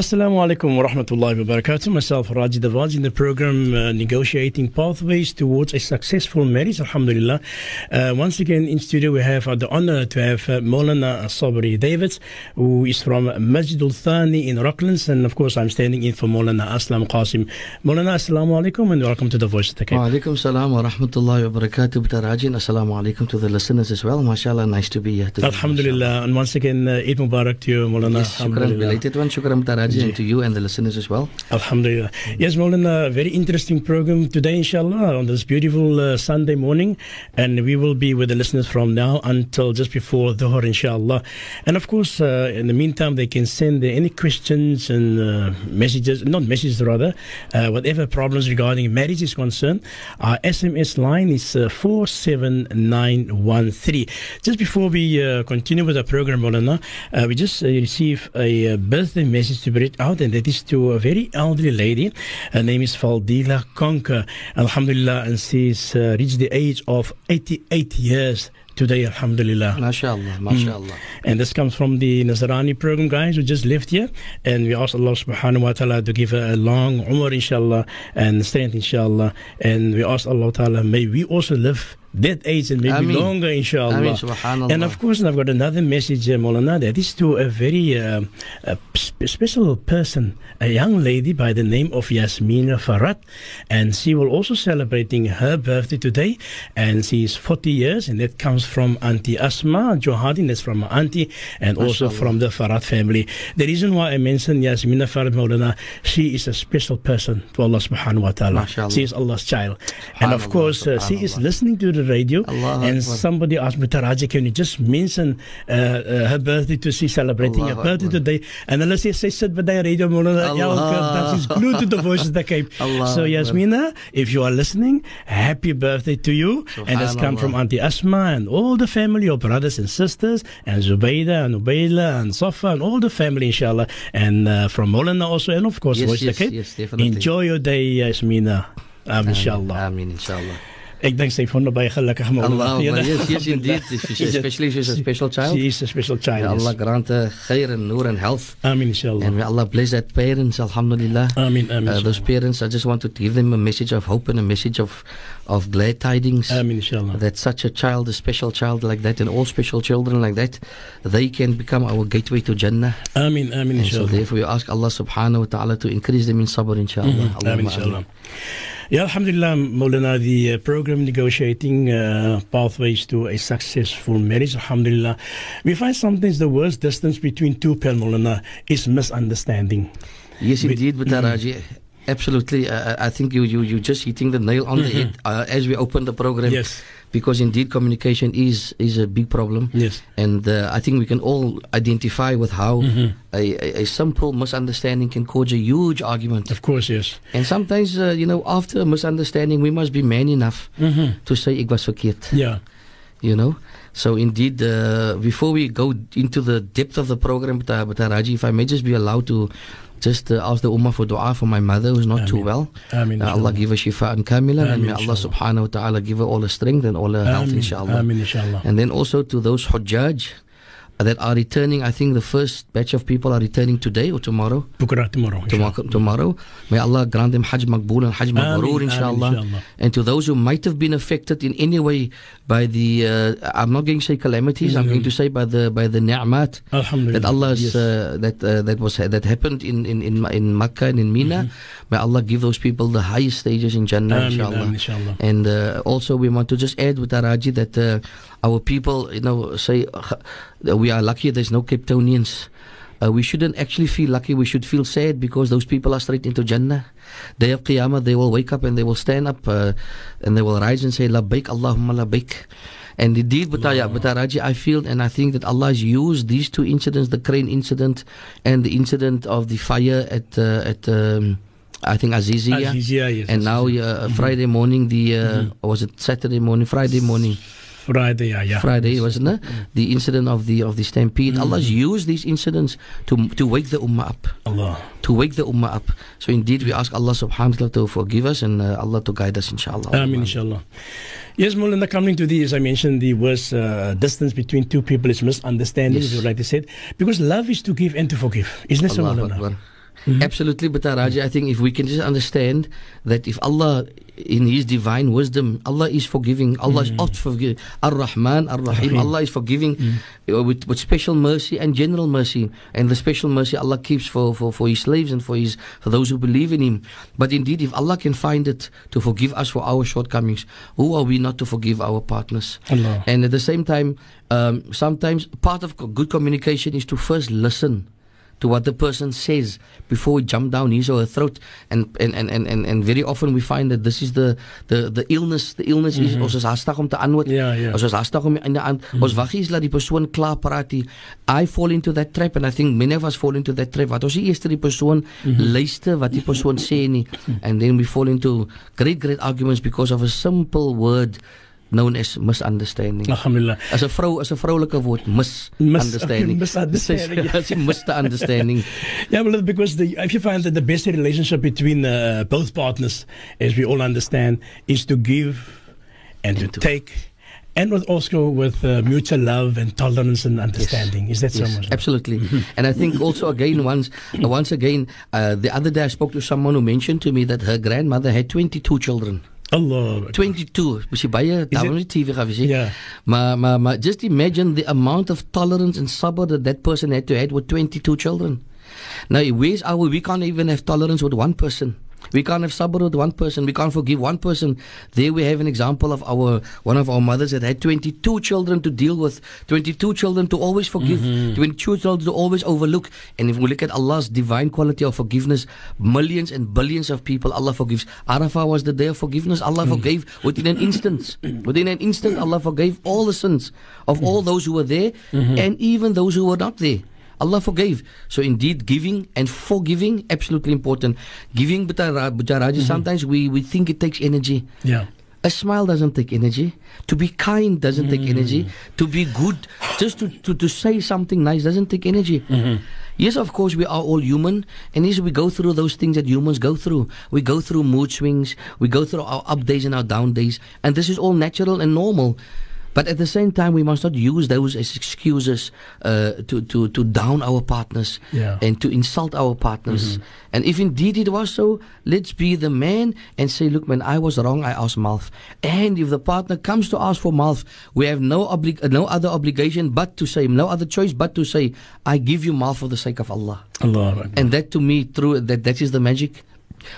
Assalamu alaikum wa rahmatullahi wa barakatuh. Myself, Raji Davaj, in the program uh, Negotiating Pathways Towards a Successful Marriage, Alhamdulillah. Uh, once again, in studio, we have uh, the honor to have uh, Maulana Sabri Davids, who is from Masjidul Thani in Rocklands. And of course, I'm standing in for Maulana Aslam Qasim. Maulana, Assalamu alaikum and welcome to the Voice of the Cape. Wa alaikum salam wa rahmatullahi wa barakatuh. Btaraji, and assalamu alaikum to the listeners as well. MashaAllah, nice to be here today. Alhamdulillah. And once again, uh, Eid Mubarak to you, Maulana. Yes, shukran, belated one. Shukran, And to you and the listeners as well. Alhamdulillah. Yes, Maulana, very interesting program today, inshallah, on this beautiful uh, Sunday morning. And we will be with the listeners from now until just before Dhuhr, inshallah. And of course, uh, in the meantime, they can send any questions and uh, messages, not messages rather, uh, whatever problems regarding marriage is concerned. Our SMS line is uh, 47913. Just before we uh, continue with the program, uh, we just uh, received a birthday message to be read out, and that is to a very elderly lady. Her name is Faldila Conker. Alhamdulillah, and she's uh, reached the age of 88 years today, Alhamdulillah. MashaAllah, MashaAllah. And this comes from the Nazarani program, guys, who just left here. And we ask Allah subhanahu wa ta'ala to give her a long umrah, inshallah, and strength, inshallah. And we ask Allah ta'ala, may we also live that age and maybe Ameen. longer, inshallah. Ameen. And of course, I've got another message, uh, Maulana, that is to a very uh, a sp- special person, a young lady by the name of Yasmina Farad. And she will also celebrating her birthday today. And she is 40 years, and that comes from Auntie Asma Johadin, that's from auntie, and also from the Farad family. The reason why I mentioned Yasmina Farad Maulana, she is a special person to Allah subhanahu wa ta'ala. MashaAllah. She is Allah's child. And of course, uh, she is listening to the radio, Allahu and Akbar. somebody asked me, Taraji, can you just mention uh, uh, her birthday to see celebrating her birthday today? And Allah says, say, sit by the radio, Allah. elke dag is glued to the voices of the Cape. Allah so, Yasmina, if you are listening, happy birthday to you. And it's come from Auntie Asma and all the family, your brothers and sisters, and Zubayda and Ubayla and Safa and all the family, inshallah. And uh, from Maulana also, and of course, Yes, Voice yes, the Cape. yes, definitely. Enjoy your day, Yasmina. Um, inshallah. Ameen, inshallah. Ek dink sy vond baie gelukkig Maulana. Allah, Ja, yes, yes, indeed. Especially she's a special child. She is a special child. May yes. Allah grant her khair and nur and health. Amin, inshallah. And may Allah bless that parents, alhamdulillah. Amin, amin. Uh, those parents, I just want to give them a message of hope and a message of, of glad tidings. Amin, inshallah. that such a child, a special child like that, and all special children like that, they can become our gateway to Jannah. Amin, amin, And so inshallah. therefore we ask Allah subhanahu wa ta'ala to increase them in sabr, inshallah. Mhm. Amin, inshallah. Yeah, Alhamdulillah, Maulana, the uh, program negotiating uh, pathways to a successful marriage, Alhamdulillah. We find sometimes the worst distance between two people, Maulana, is misunderstanding. Yes, indeed, but Raji, absolutely. Uh, I think you you you just hitting the nail on the head uh, as we open the program. Yes. Because indeed, communication is is a big problem. Yes. And uh, I think we can all identify with how Mhm. a, a, a simple misunderstanding can cause a huge argument. Of course, yes. And sometimes, uh, you know, after a misunderstanding, we must be man enough Mm-hmm. to say, ik was verkeerd. Yeah. You know? So indeed, uh, before we go into the depth of the program, but, uh, but uh, Raji, if I may just be allowed to just uh, ask the Ummah for dua for my mother who's not too well. Amin, Uh, Allah give her shifa and kamila, and may Allah subhanahu wa ta'ala give her all the strength and all her health, inshallah. Amin, inshallah. And then also to those Hujjaj that are returning, I think the first batch of people are returning today or tomorrow. Bukra tomorrow. inshallah. Tomorrow, tomorrow. May Allah grant them Hajj Maqbool and Hajj Mabrur, inshallah. Inshallah. And to those who might have been affected in any way by the, uh, I'm not going to say calamities, I'm Mhm. going to say by the by the ni'mat that Allah's Yes. uh, that uh, that was that happened in in in, in Makkah and in Mina. May Allah give those people the highest stages in Jannah, inshallah. amin, inshallah. And uh, also, we want to just add with Araji that uh, our people, you know, say we are lucky there's no Capetonians. Uh, we shouldn't actually feel lucky. We should feel sad because those people are straight into Jannah. Day of Qiyamah, they will wake up and they will stand up uh, and they will rise and say, Labbaik, Allahumma labbaik. And indeed, but, I, feel and I think that Allah has used these two incidents, the crane incident and the incident of the fire at, uh, at um, I think Azizia. Azizia, yes. And now, Azizia. uh, Friday morning, the uh, or was it Saturday morning? Friday morning, Friday, yeah, yeah. Friday, wasn't it? The incident of the of the stampede. Allah's used these incidents to to wake the ummah up, Allah. to wake the ummah up. So indeed, we ask Allah Subhanahu wa Taala to forgive us and uh, Allah to guide us, inshallah. Amin, inshallah. Yes, Mulana, coming to the, as I mentioned, the worst uh, distance between two people is misunderstanding, Yes. as you rightly said. Because love is to give and to forgive. Isn't it so, Mulana? Mm-hmm. Absolutely, but Raja, I think if we can just understand that if Allah, in His divine wisdom, Allah is forgiving, Allah mm-hmm. is oft forgiving, Ar Rahman, Ar Rahim, Allah is forgiving mm-hmm. with, with special mercy and general mercy, and the special mercy Allah keeps for, for, for His slaves and for His for those who believe in Him. But indeed, if Allah can find it to forgive us for our shortcomings, who are we not to forgive our partners? Allah. And at the same time, um, sometimes part of good communication is to first listen to what the person says before we jump down his or her throat. And, and, and, and, and, and very often we find that this is the, the, the illness. The illness mm -hmm. is, mhm. ons is hastig om te antwoord. Ja, ja. Ons is hastig om in die aan, mm -hmm. ons wag eens laat die persoon klaar praat. Die, I fall into that trap and I think many of us fall into that trap. Wat ons die eerste die persoon mm -hmm. luister wat die persoon sê nie. And then we fall into great, great arguments because of a simple word known as misunderstanding. Alhamdulillah. As 'n vrou, as 'n vroulike woord, misunderstanding. Mis, misunderstanding. Misunderstanding. yeah, well, because the, if you find that the best relationship between uh, both partners, as we all understand, is to give and, and to, to take. And with also with uh, mutual love and tolerance and understanding, yes. is that yes, so much? Absolutely, mm-hmm. and I think also again once, once again, uh, the other day I spoke to someone who mentioned to me that her grandmother had twenty-two children. Allah 22 mos jy baie daarom nie TV gaan nie yeah. maar maar maar just imagine the amount of tolerance and sabr that that person had to have with 22 children. Now where's our we can't even have tolerance with one person we can't have sabr with one person. We can't forgive one person. There we have an example of our one of our mothers that had 22 children to deal with, 22 children to always forgive, mm-hmm. 22 children to always overlook. And if we look at Allah's divine quality of forgiveness, millions and billions of people Allah forgives. Arafah was the day of forgiveness. Allah mm-hmm. forgave within an instant. Within an instant, Allah forgave all the sins of all those who were there mm-hmm. and even those who were not there. Allah forgave. So indeed, giving and forgiving absolutely important. Giving, but mm-hmm. sometimes we we think it takes energy. Yeah. A smile doesn't take energy. To be kind doesn't mm. take energy. To be good, just to, to, to say something nice doesn't take energy. Mm-hmm. Yes, of course, we are all human, and yes, we go through those things that humans go through. We go through mood swings, we go through our up days and our down days, and this is all natural and normal. But at the same time, we must not use those as excuses uh, to, to, to down our partners yeah. and to insult our partners. Mm-hmm. And if indeed it was so, let's be the man and say, look, when I was wrong, I asked Malf. And if the partner comes to ask for Malf, we have no, obli- no other obligation but to say, no other choice but to say, I give you Malf for the sake of Allah. Allah. And that to me, through that, that is the magic.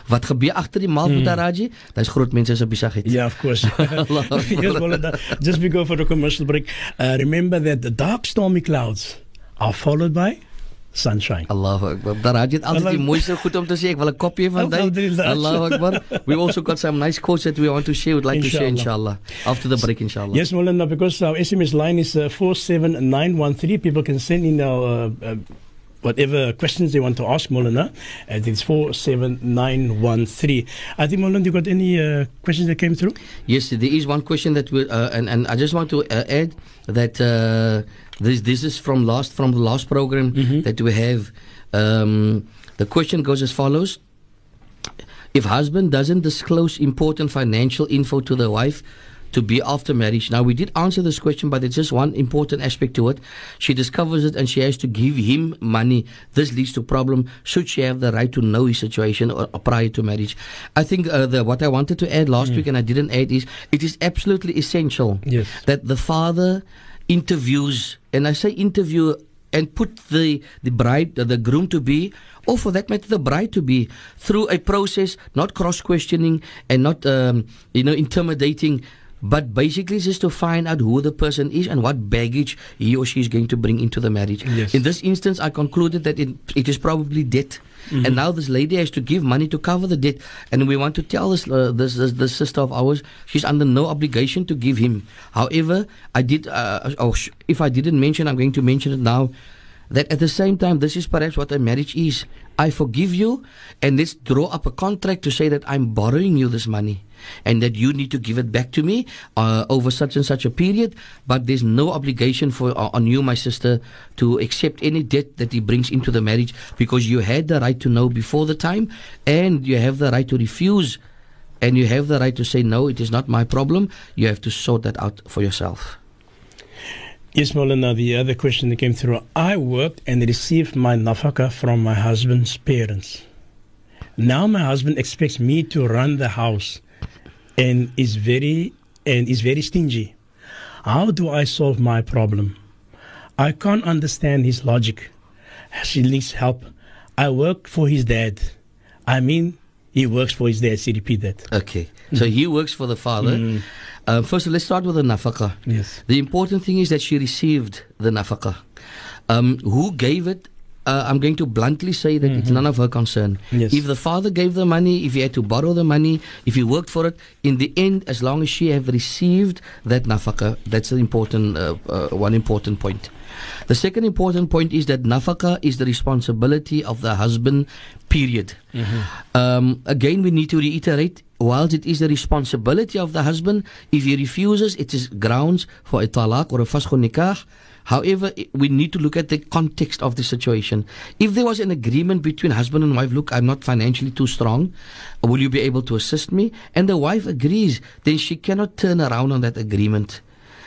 Wat gebeur agter die Malbutaraji? Hmm. Dis groot mense se besigheid. Yeah, of course. yes, well, just before for the commercial break, uh, remember that the dark stormy clouds are followed by sunshine. Allahu Akbar. Daraji het altyd die mooiste goed om te sê. Ek wil 'n kopie van dit. Allahu Akbar. We also got some nice quotes that we want to share. Would like inshallah. to share inshallah after the break inshallah. Yes, Molana, because our SMS line is uh, 47913. People can send in our uh, uh, whatever questions they want to ask Molana. Uh, it's 47913. I think, Molana, you got any uh, questions that came through? Yes, there is one question that we, uh, and, and I just want to uh, add that uh, this, this is from last, from the last program mm-hmm. that we have. Um, the question goes as follows. If husband doesn't disclose important financial info to the wife, to be after marriage. Now, we did answer this question, but there's just one important aspect to it. She discovers it and she has to give him money. This leads to problem. Should she have the right to know his situation or, or prior to marriage? I think uh, the, what I wanted to add last mm. week and I didn't add is it is absolutely essential yes. that the father interviews, and I say interview and put the, the bride, the groom to be, or for that matter, the bride to be, through a process, not cross questioning and not, um, you know, intimidating but basically just to find out who the person is and what baggage he or she is going to bring into the marriage. Yes. In this instance, I concluded that it, it is probably debt. Mm-hmm. And now this lady has to give money to cover the debt. And we want to tell this, uh, this, this, this, sister of ours, she's under no obligation to give him. However, I did, uh, oh, if I didn't mention, I'm going to mention it now, that at the same time, this is perhaps what a marriage is. I forgive you, and let's draw up a contract to say that I'm borrowing you this money and that you need to give it back to me uh, over such and such a period. But there's no obligation for uh, on you, my sister, to accept any debt that he brings into the marriage because you had the right to know before the time, and you have the right to refuse. And you have the right to say, no, it is not my problem. You have to sort that out for yourself. Yes, Molana, the other question that came through. I worked and received my nafaka from my husband's parents. Now my husband expects me to run the house and is very and is very stingy. How do I solve my problem? I can't understand his logic. She needs help. I work for his dad. I mean, he works for his dad. She repeat that. Okay. So he works for the father. Mm. Uh, first, let's start with the nafaka. Yes. The important thing is that she received the nafaka. Um, who gave it? Uh, I'm going to bluntly say that it's none of her concern. Yes. If the father gave the money, if he had to borrow the money, if he worked for it, in the end, as long as she have received that nafaka, that's an important uh, uh, one important point. The second important point is that nafaka is the responsibility of the husband. Period. Um, again, we need to reiterate. Whilst it is the responsibility of the husband, if he refuses, it is grounds for a talaq or a fasq nikah. However, we need to look at the context of the situation. If there was an agreement between husband and wife, look, I'm not financially too strong, will you be able to assist me? And the wife agrees, then she cannot turn around on that agreement.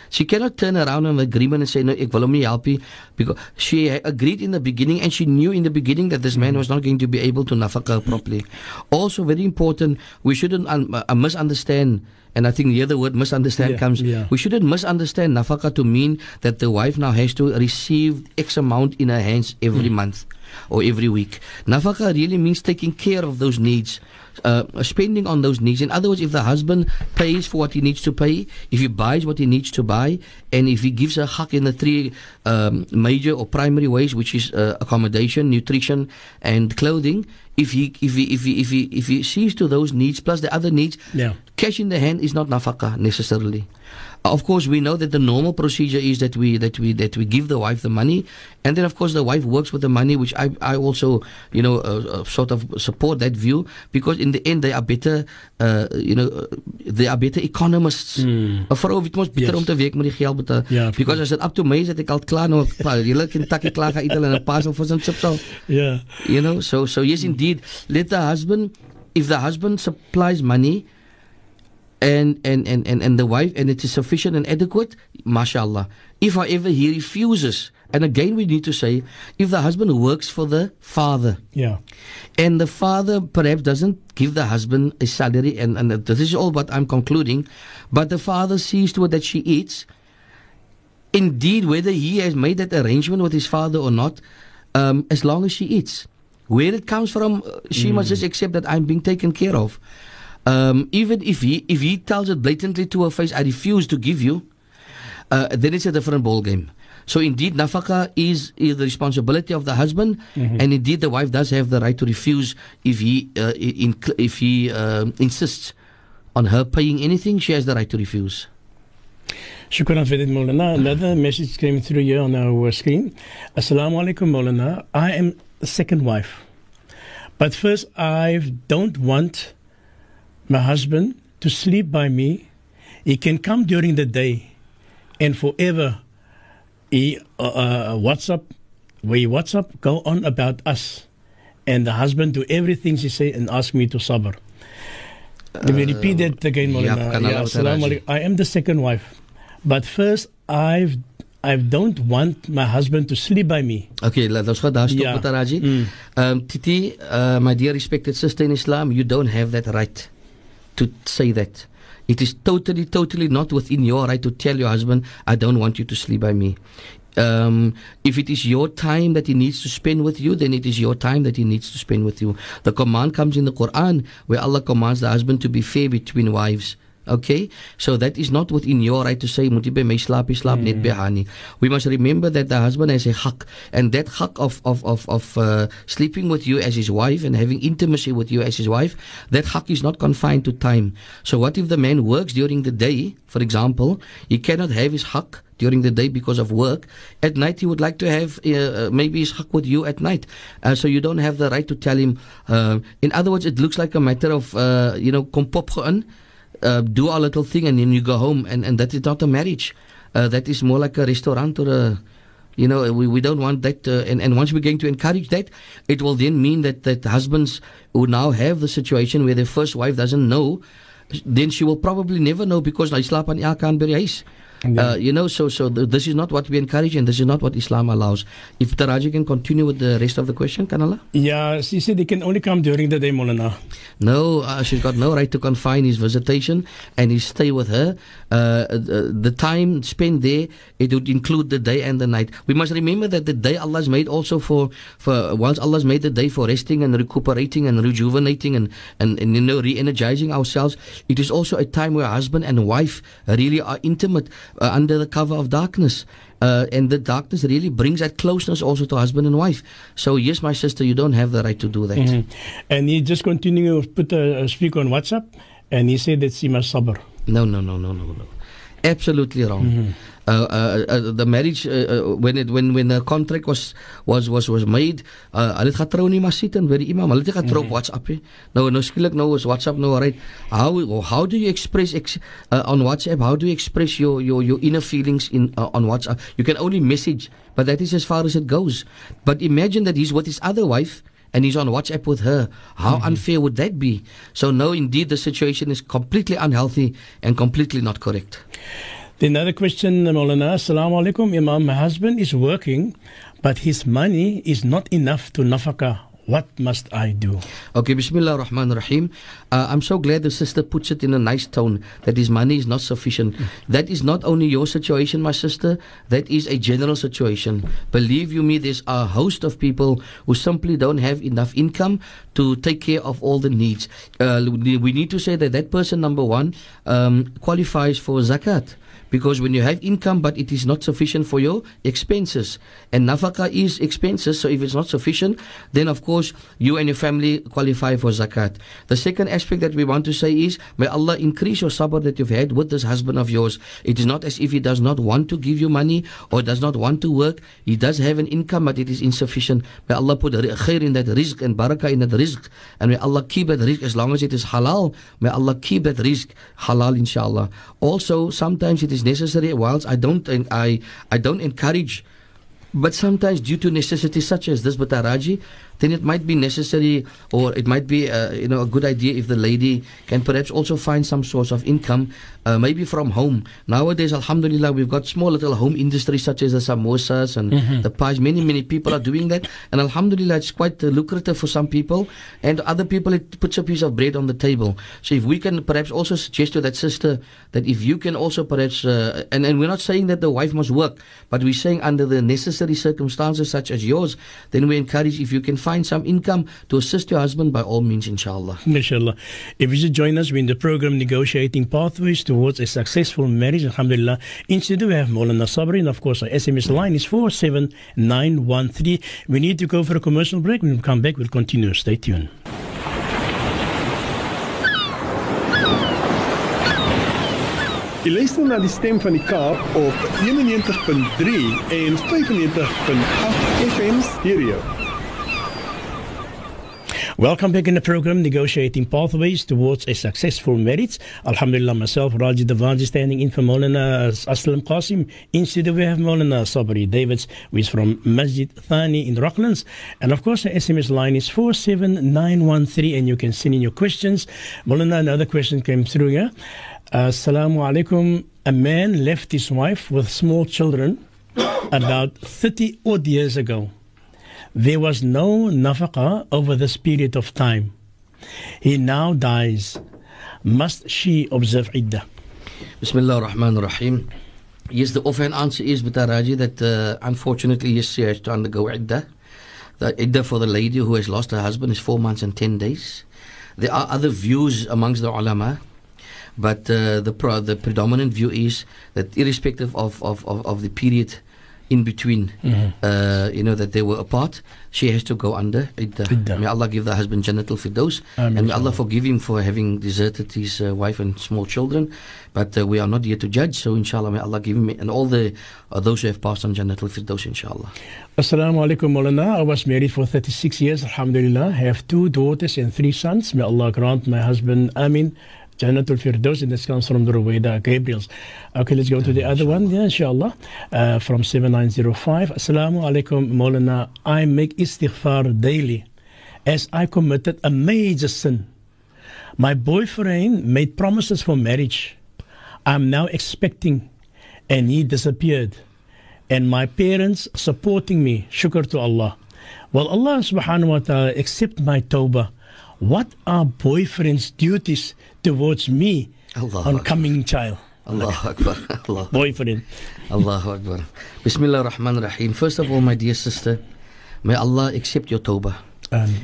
She cannot turn around on the agreement and say, no, ek wil help nie, because she agreed in the beginning and she knew in the beginning that this man was not going to be able to nafaka properly. Also, very important, we shouldn't un- uh, misunderstand, and I think the other word misunderstand Yeah, comes, yeah. we shouldn't misunderstand nafaka to mean that the wife now has to receive X amount in her hands every mm. month or every week. Nafaka really means taking care of those needs. Uh, spending on those needs. In other words, if the husband pays for what he needs to pay, if he buys what he needs to buy, and if he gives a hak in the three um, major or primary ways, which is uh, accommodation, nutrition, and clothing, if he if he if he if he if he sees to those needs plus the other needs, Yeah. cash in the hand is not nafaka necessarily. Of course, we know that the normal procedure is that we that we that we give the wife the money, and then of course the wife works with the money, which I I also you know uh, uh, sort of support that view because in the end they are better uh, you know uh, they are better economists. Mm. 'n Vrou weet mos beter Yes. om te werk met die geld betaal. Because as it up to me that ek al klaar nou paar julle Kentucky klaar gaan eet hulle 'n parcel vir some chips al. Yeah. You know, so so yes, indeed. Let the husband, if the husband supplies money, and and and and, and the wife, and it is sufficient and adequate, mashallah. If however he refuses, and again we need to say, if the husband works for the father, Yeah. and the father perhaps doesn't give the husband a salary, and, and this is all what I'm concluding, but the father sees to it that she eats. Indeed, whether he has made that arrangement with his father or not, um, as long as she eats, where it comes from, uh, she must just accept that I'm being taken care of. Um, even if he if he tells it blatantly to her face, I refuse to give you, uh, then it's a different ball game. So indeed, nafaka is, is the responsibility of the husband, and indeed the wife does have the right to refuse if he uh, in, if he uh, insists on her paying anything. She has the right to refuse. Shukran that, Molana. Another message came through here on our screen. Assalamu alaikum, Molana. I am the second wife. But first, I don't want my husband to sleep by me. He can come during the day and forever he uh, uh, WhatsApp, we WhatsApp go on about us. And the husband do everything she say and ask me to sabr. Let me repeat that again, Uh, yeah, Molana. kan Allah Assalamu Ta'ala. alaikum. I am the second wife. But first, I've, I don't want my husband to sleep by me. Okay, let us go daar stop met Raji. Mm. Um, Titi, uh, my dear respected sister in Islam, you don't have that right to say that. It is totally, totally not within your right to tell your husband, I don't want you to sleep by me. Um, if it is your time that he needs to spend with you, then it is your time that he needs to spend with you. The command comes in the Quran where Allah commands the husband to be fair between wives. Okay, so that is not within your right to say, "Moet jy by my slaap, jy slaap net by haar nie." We must remember that the husband has a hak, and that hak of of of of uh, sleeping with you as his wife and having intimacy with you as his wife, that hak is not confined to time. So, what if the man works during the day, for example, he cannot have his hak during the day because of work. At night, he would like to have uh, maybe his hak with you at night. Uh, so you don't have the right to tell him. Uh, in other words, it looks like a matter of uh, you know, kom pop uh, do our little thing, and then you go home, and and that is not a marriage. Uh, that is more like a restaurant or a. You know, we, we don't want that. Uh, and, and once we're going to encourage that, it will then mean that, that husbands who now have the situation where their first wife doesn't know, then she will probably never know because I slaap aan elke kant huis. Uh, you know, so so th- this is not what we encourage, and this is not what Islam allows. If Taraji can continue with the rest of the question, Kanala? Yeah, she said they can only come during the day, Molana. No, uh, she's got no right to confine his visitation and his stay with her. Uh, uh, the time spent there, it would include the day and the night. We must remember that the day Allah's made also for, for once Allah's made the day for resting and recuperating and rejuvenating and, and, and you know, re-energizing ourselves. It is also a time where husband and wife really are intimate uh, under the cover of darkness. Uh, and the darkness really brings that closeness also to husband and wife. So yes, my sister, you don't have the right to do that. Mm-hmm. And he just continued to put a, a speak on WhatsApp, and he said that she must sabr. No, no, no, no, no, no. Absolutely wrong. Mm-hmm. Uh, uh, uh, the marriage when it when when the contract was was was was made hulle het getrou in die masjid en by die imam hulle het getrou op WhatsApp he. nou nou skielik nou is WhatsApp nou right how how do you express ex, on WhatsApp how do you express your your your inner feelings in on WhatsApp you can only message but that is as far as it goes but imagine that he's with his other wife and he's on WhatsApp with her. How mm-hmm. unfair would that be? So, no, indeed, the situation is completely unhealthy and completely not correct. The another question, Molana, Assalamu alaikum, Imam. My husband is working, but his money is not enough to nafaka. What must I do? Okay, Bismillah ar-Rahman ar-Rahim. Uh, I'm so glad the sister puts it in a nice tone that his money is not sufficient. That is not only your situation, my sister, that is a general situation. Believe you me, there's a host of people who simply don't have enough income to take care of all the needs. Uh, we need to say that that person, number one, um, qualifies for zakat because when you have income but it is not sufficient for your expenses. And nafaka is expenses so if it's not sufficient then of course you and your family qualify for zakat. The second aspect that we want to say is may Allah increase your sabr that you've had with this husband of yours. It is not as if he does not want to give you money or does not want to work. He does have an income but it is insufficient. May Allah put khair in that rizq and barakah in that rizq. And may Allah keep that rizq as long as it is halal. May Allah keep that rizq halal inshallah. Also sometimes it is necessary. Whilst I don't, I, I don't encourage, but sometimes due to necessity such as this, but Araji, then it might be necessary or it might be uh, you know a good idea if the lady can perhaps also find some source of income uh, maybe from home. Nowadays alhamdulillah we've got small little home industries such as the samosas and mm-hmm. the pies. Many many people are doing that. And alhamdulillah it's quite uh, lucrative for some people. And other people it puts a piece of bread on the table. So if we can perhaps also suggest to that sister that if you can also perhaps uh, and, and we're not saying that the wife must work but we're saying under the necessary circumstances such as yours then we encourage if you can find some income to assist your husband, by all means, inshallah. Inshallah. If you should join us, we're in the program Negotiating Pathways Towards a Successful Marriage, alhamdulillah. In studio, we have Molana Sabri, and of course, our SMS line is 47913. We need to go for a commercial break. When we come back, we'll continue. Stay tuned. Jy luister na die stem van die Kaap op 91.3 en 95.8 FM stereo. Welcome back in the program, Negotiating Pathways Towards a Successful Marriage. Alhamdulillah, myself, Raji Devanji, standing in for Molana Aslam Qasim. In studio, we have Molana Sabri Davids, who is from Masjid Thani in Rocklands. And of course, the SMS line is 47913, and you can send in your questions. Molana, another question came through here. Assalamu alaikum. A man left his wife with small children about 30 odd years ago. There was no nafaqa over this period of time. He now dies. Must she observe iddah? Bismillah ar-Rahman ar-Rahim. Yes, the offhand answer is, Bitaraji, that uh, unfortunately, yes, she has to undergo iddah. The iddah for the lady who has lost her husband is four months and ten days. There are other views amongst the ulama, but uh, the, pro- the predominant view is that irrespective of, of, of, of the period in between, mm-hmm. uh, you know, that they were apart, she has to go under iddah. iddah. May Allah give the husband Jannatul Firdaus. And may Allah forgive him for having deserted his uh, wife and small children. But uh, we are not here to judge, so inshallah, may Allah give him and all the uh, those who have passed on Jannatul Firdaus, inshallah. Assalamu alaikum, Maulana. I was married for 36 years, alhamdulillah. I have two daughters and three sons. May Allah grant my husband Amin Janatul Firdaus, and this comes from the Ruwaida Gabriel's. Okay, let's go to the other one, yeah, inshallah, uh, from 7905. Assalamu alaikum, Maulana. I make istighfar daily as I committed a major sin. My boyfriend made promises for marriage. I'm now expecting, and he disappeared. And my parents supporting me, shukr to Allah. Well, Allah subhanahu wa ta'ala accept my tawbah. What are boyfriend's duties towards me Allah on Akbar. coming child? Allahu Akbar. Allah. Boyfriend. Allahu Akbar. Bismillah ar-Rahman ar-Rahim. First of all, my dear sister, may Allah accept your tawbah.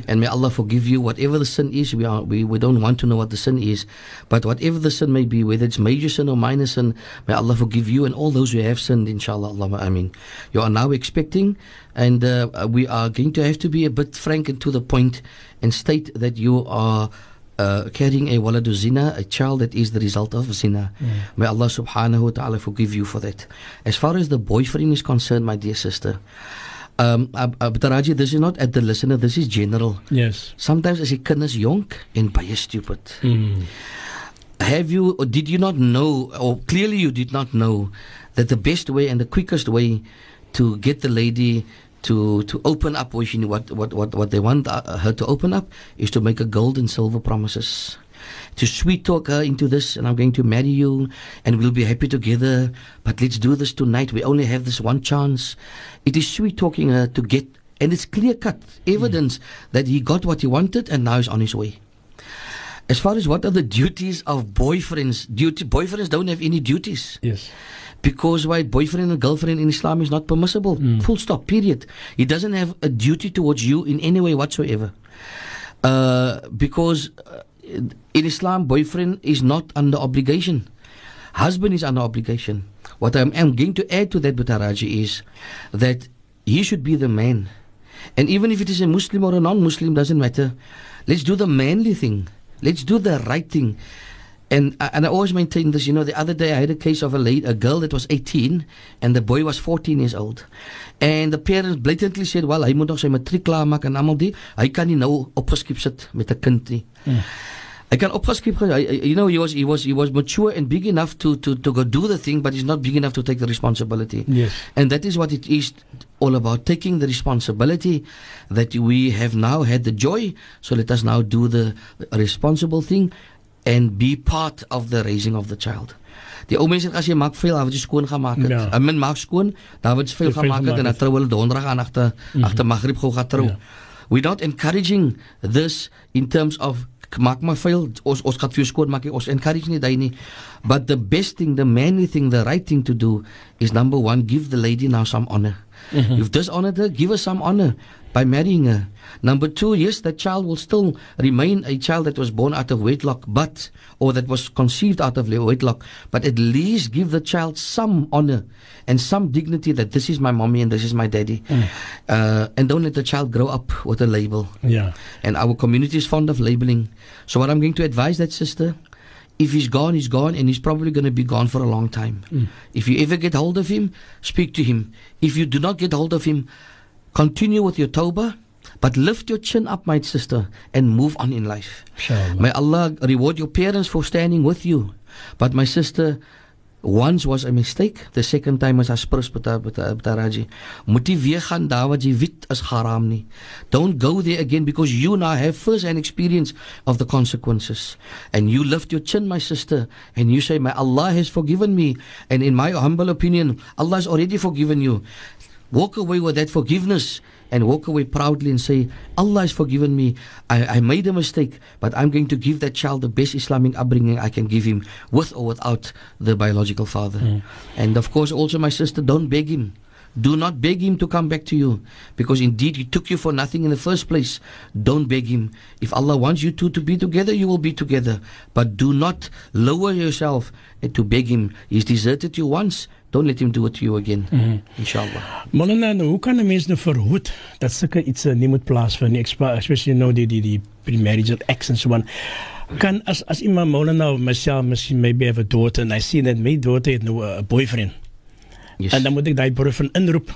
And may Allah forgive you whatever the sin is. We, are, we, we don't want to know what the sin is. But whatever the sin may be, whether it's major sin or minor sin, may Allah forgive you and all those who have sinned, inshallah. Allahumma ameen. You are now expecting, and uh, we are going to have to be a bit frank and to the point and state that you are. Uh, carrying a waladu zina, a child that is the result of zina. May Allah subhanahu wa ta'ala forgive you for that. As far as the boyfriend is concerned, my dear sister, um, Ab- Abdaraji, this is not at the listener, this is general. yes. Sometimes as die kinders jonk en baie stupid. Mm. Have you or did you not know or clearly you did not know that the best way and the quickest way to get the lady to to open up what, she, what what what what they want uh, her to open up is to make a gold and silver promises. To sweet talk her into this, and I'm going to marry you, and we'll be happy together. But let's do this tonight. We only have this one chance. It is sweet talking her to get, and it's clear cut evidence that he got what he wanted, and now he's on his way. As far as what are the duties of boyfriends, duty boyfriends don't have any duties Yes. because why boyfriend and girlfriend in Islam is not permissible. Full stop. Period. He doesn't have a duty towards you in any way whatsoever. Uh, because uh, in Islam, boyfriend is not under obligation. Husband is under obligation. What I'm, going to add to that, Butaraji, is that he should be the man. And even if it is a Muslim or a non-Muslim, doesn't matter. Let's do the manly thing. Let's do the right thing. And and I always maintain this. You know, the other day I had a case of a lady, a girl that was 18, and the boy was 14 years old. And the parents blatantly said, "Well, hy moet nog sy matriek klaarmaak en almal die. Hy kan nie nou opgeskep sit met 'n kind nie." Hy opgeskep ge- hy- hy- you know he was he was he was mature and big enough to to to go do the thing but he's not big enough to take the responsibility. Yes. And that is what it is all about taking the responsibility that we have now had the joy. So let us now do the responsible thing and be part of the raising of the child. Die ou mense as jy maak veel, word jy skoon gemaak het. Ja. Ja. Men maak skoon, dan word veel gemaak het en dan het. trou hulle donderdag aan agter mm -hmm. agter Maghrib gou gaan trou. Ja. We're not encouraging this in terms of maak maar veel ons ons gaan vir jou skoon maak ons encourage nie daai nie. But the best thing the manly thing the right thing to do is number one give the lady now some honor. Mhm. You've dishonored her give her some honor by marrying her number two yes that child will still remain a child that was born out of wedlock but or that was conceived out of wedlock but at least give the child some honor and some dignity that this is my mommy and this is my daddy uh, and don't let the child grow up with a label Yeah. and our community is fond of labeling. So what I'm going to advise that sister, if he's gone, he's gone, and he's probably going to be gone for a long time. If you ever get hold of him, speak to him. If you do not get hold of him, continue with your tawbah, but lift your chin up, my sister, and move on in life. Inshallah. May Allah reward your parents for standing with you. But my sister, once was a mistake. The second time Butaraji. Moet nie weer gaan daar wat jy weet is haram nie. Don't go there again because you now have first hand experience of the consequences. And you lift your chin, my sister, and you say, My Allah has forgiven me. And in my humble opinion, Allah has already forgiven you. Walk away with that forgiveness and walk away proudly and say, Allah has forgiven me. I, I made a mistake, but I'm going to give that child the best Islamic upbringing I can give him with or without the biological father. Hmm. And of course, also, my sister, don't beg him. Do not beg him to come back to you because indeed he took you for nothing in the first place. Don't beg him. If Allah wants you two to be together, you will be together. But do not lower yourself to beg him. He's deserted you once. Don't let him do it to you again. Inshallah. Molina, nou, hoe kan 'n mens nou verhoed dat sulke iets eh, nie moet plaasvind nie, Expa- especially nou die die die pre-marriage acts and so on. Kan as as iemand Molina of myself misschien maybe have a daughter and I see that my daughter het nou 'n boyfriend. Yes. En dan moet ek daai boyfriend inroep.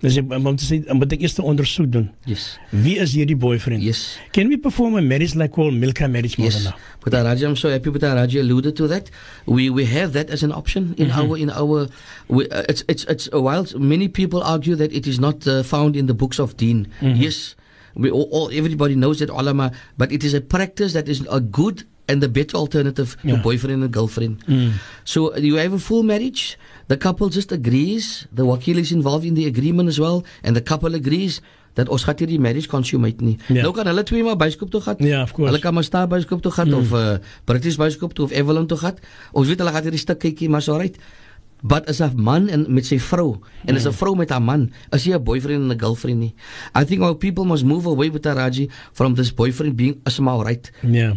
Ek om te sê, moet ek eers 'n ondersoek doen. yes. Wie is hierdie boyfriend? Yes. Can we perform a marriage like called Milka marriage Yes, Molina? but Raja, I'm so happy. But Raja alluded to that. We we have that as an option in our in our. We, uh, it's it's it's a while. Many people argue that it is not uh, found in the books of Deen. Yes, we all, all everybody knows that ulama, but it is a practice that is a good and the better alternative Yeah. to boyfriend and girlfriend. Mm. So you have a full marriage. The couple just agrees. The wakil is involved in the agreement as well, and the couple agrees dat ons gaat hierdie marriage consummate nie. Ja. Nou kan hulle twee maar byskoop toe gaan. Ja, of course. Hulle kan maar staan byskoop toe gaan of uh, British byskoop toe of Evelyn toe gaan. Ons weet hulle gaan hierdie stuk kykie, maar so right. But as 'n man en met sy vrou en as 'n vrou met haar man, is jy 'n boyfriend en 'n girlfriend nie. I think our people must move away with Taraji from this boyfriend being a small right. Yeah.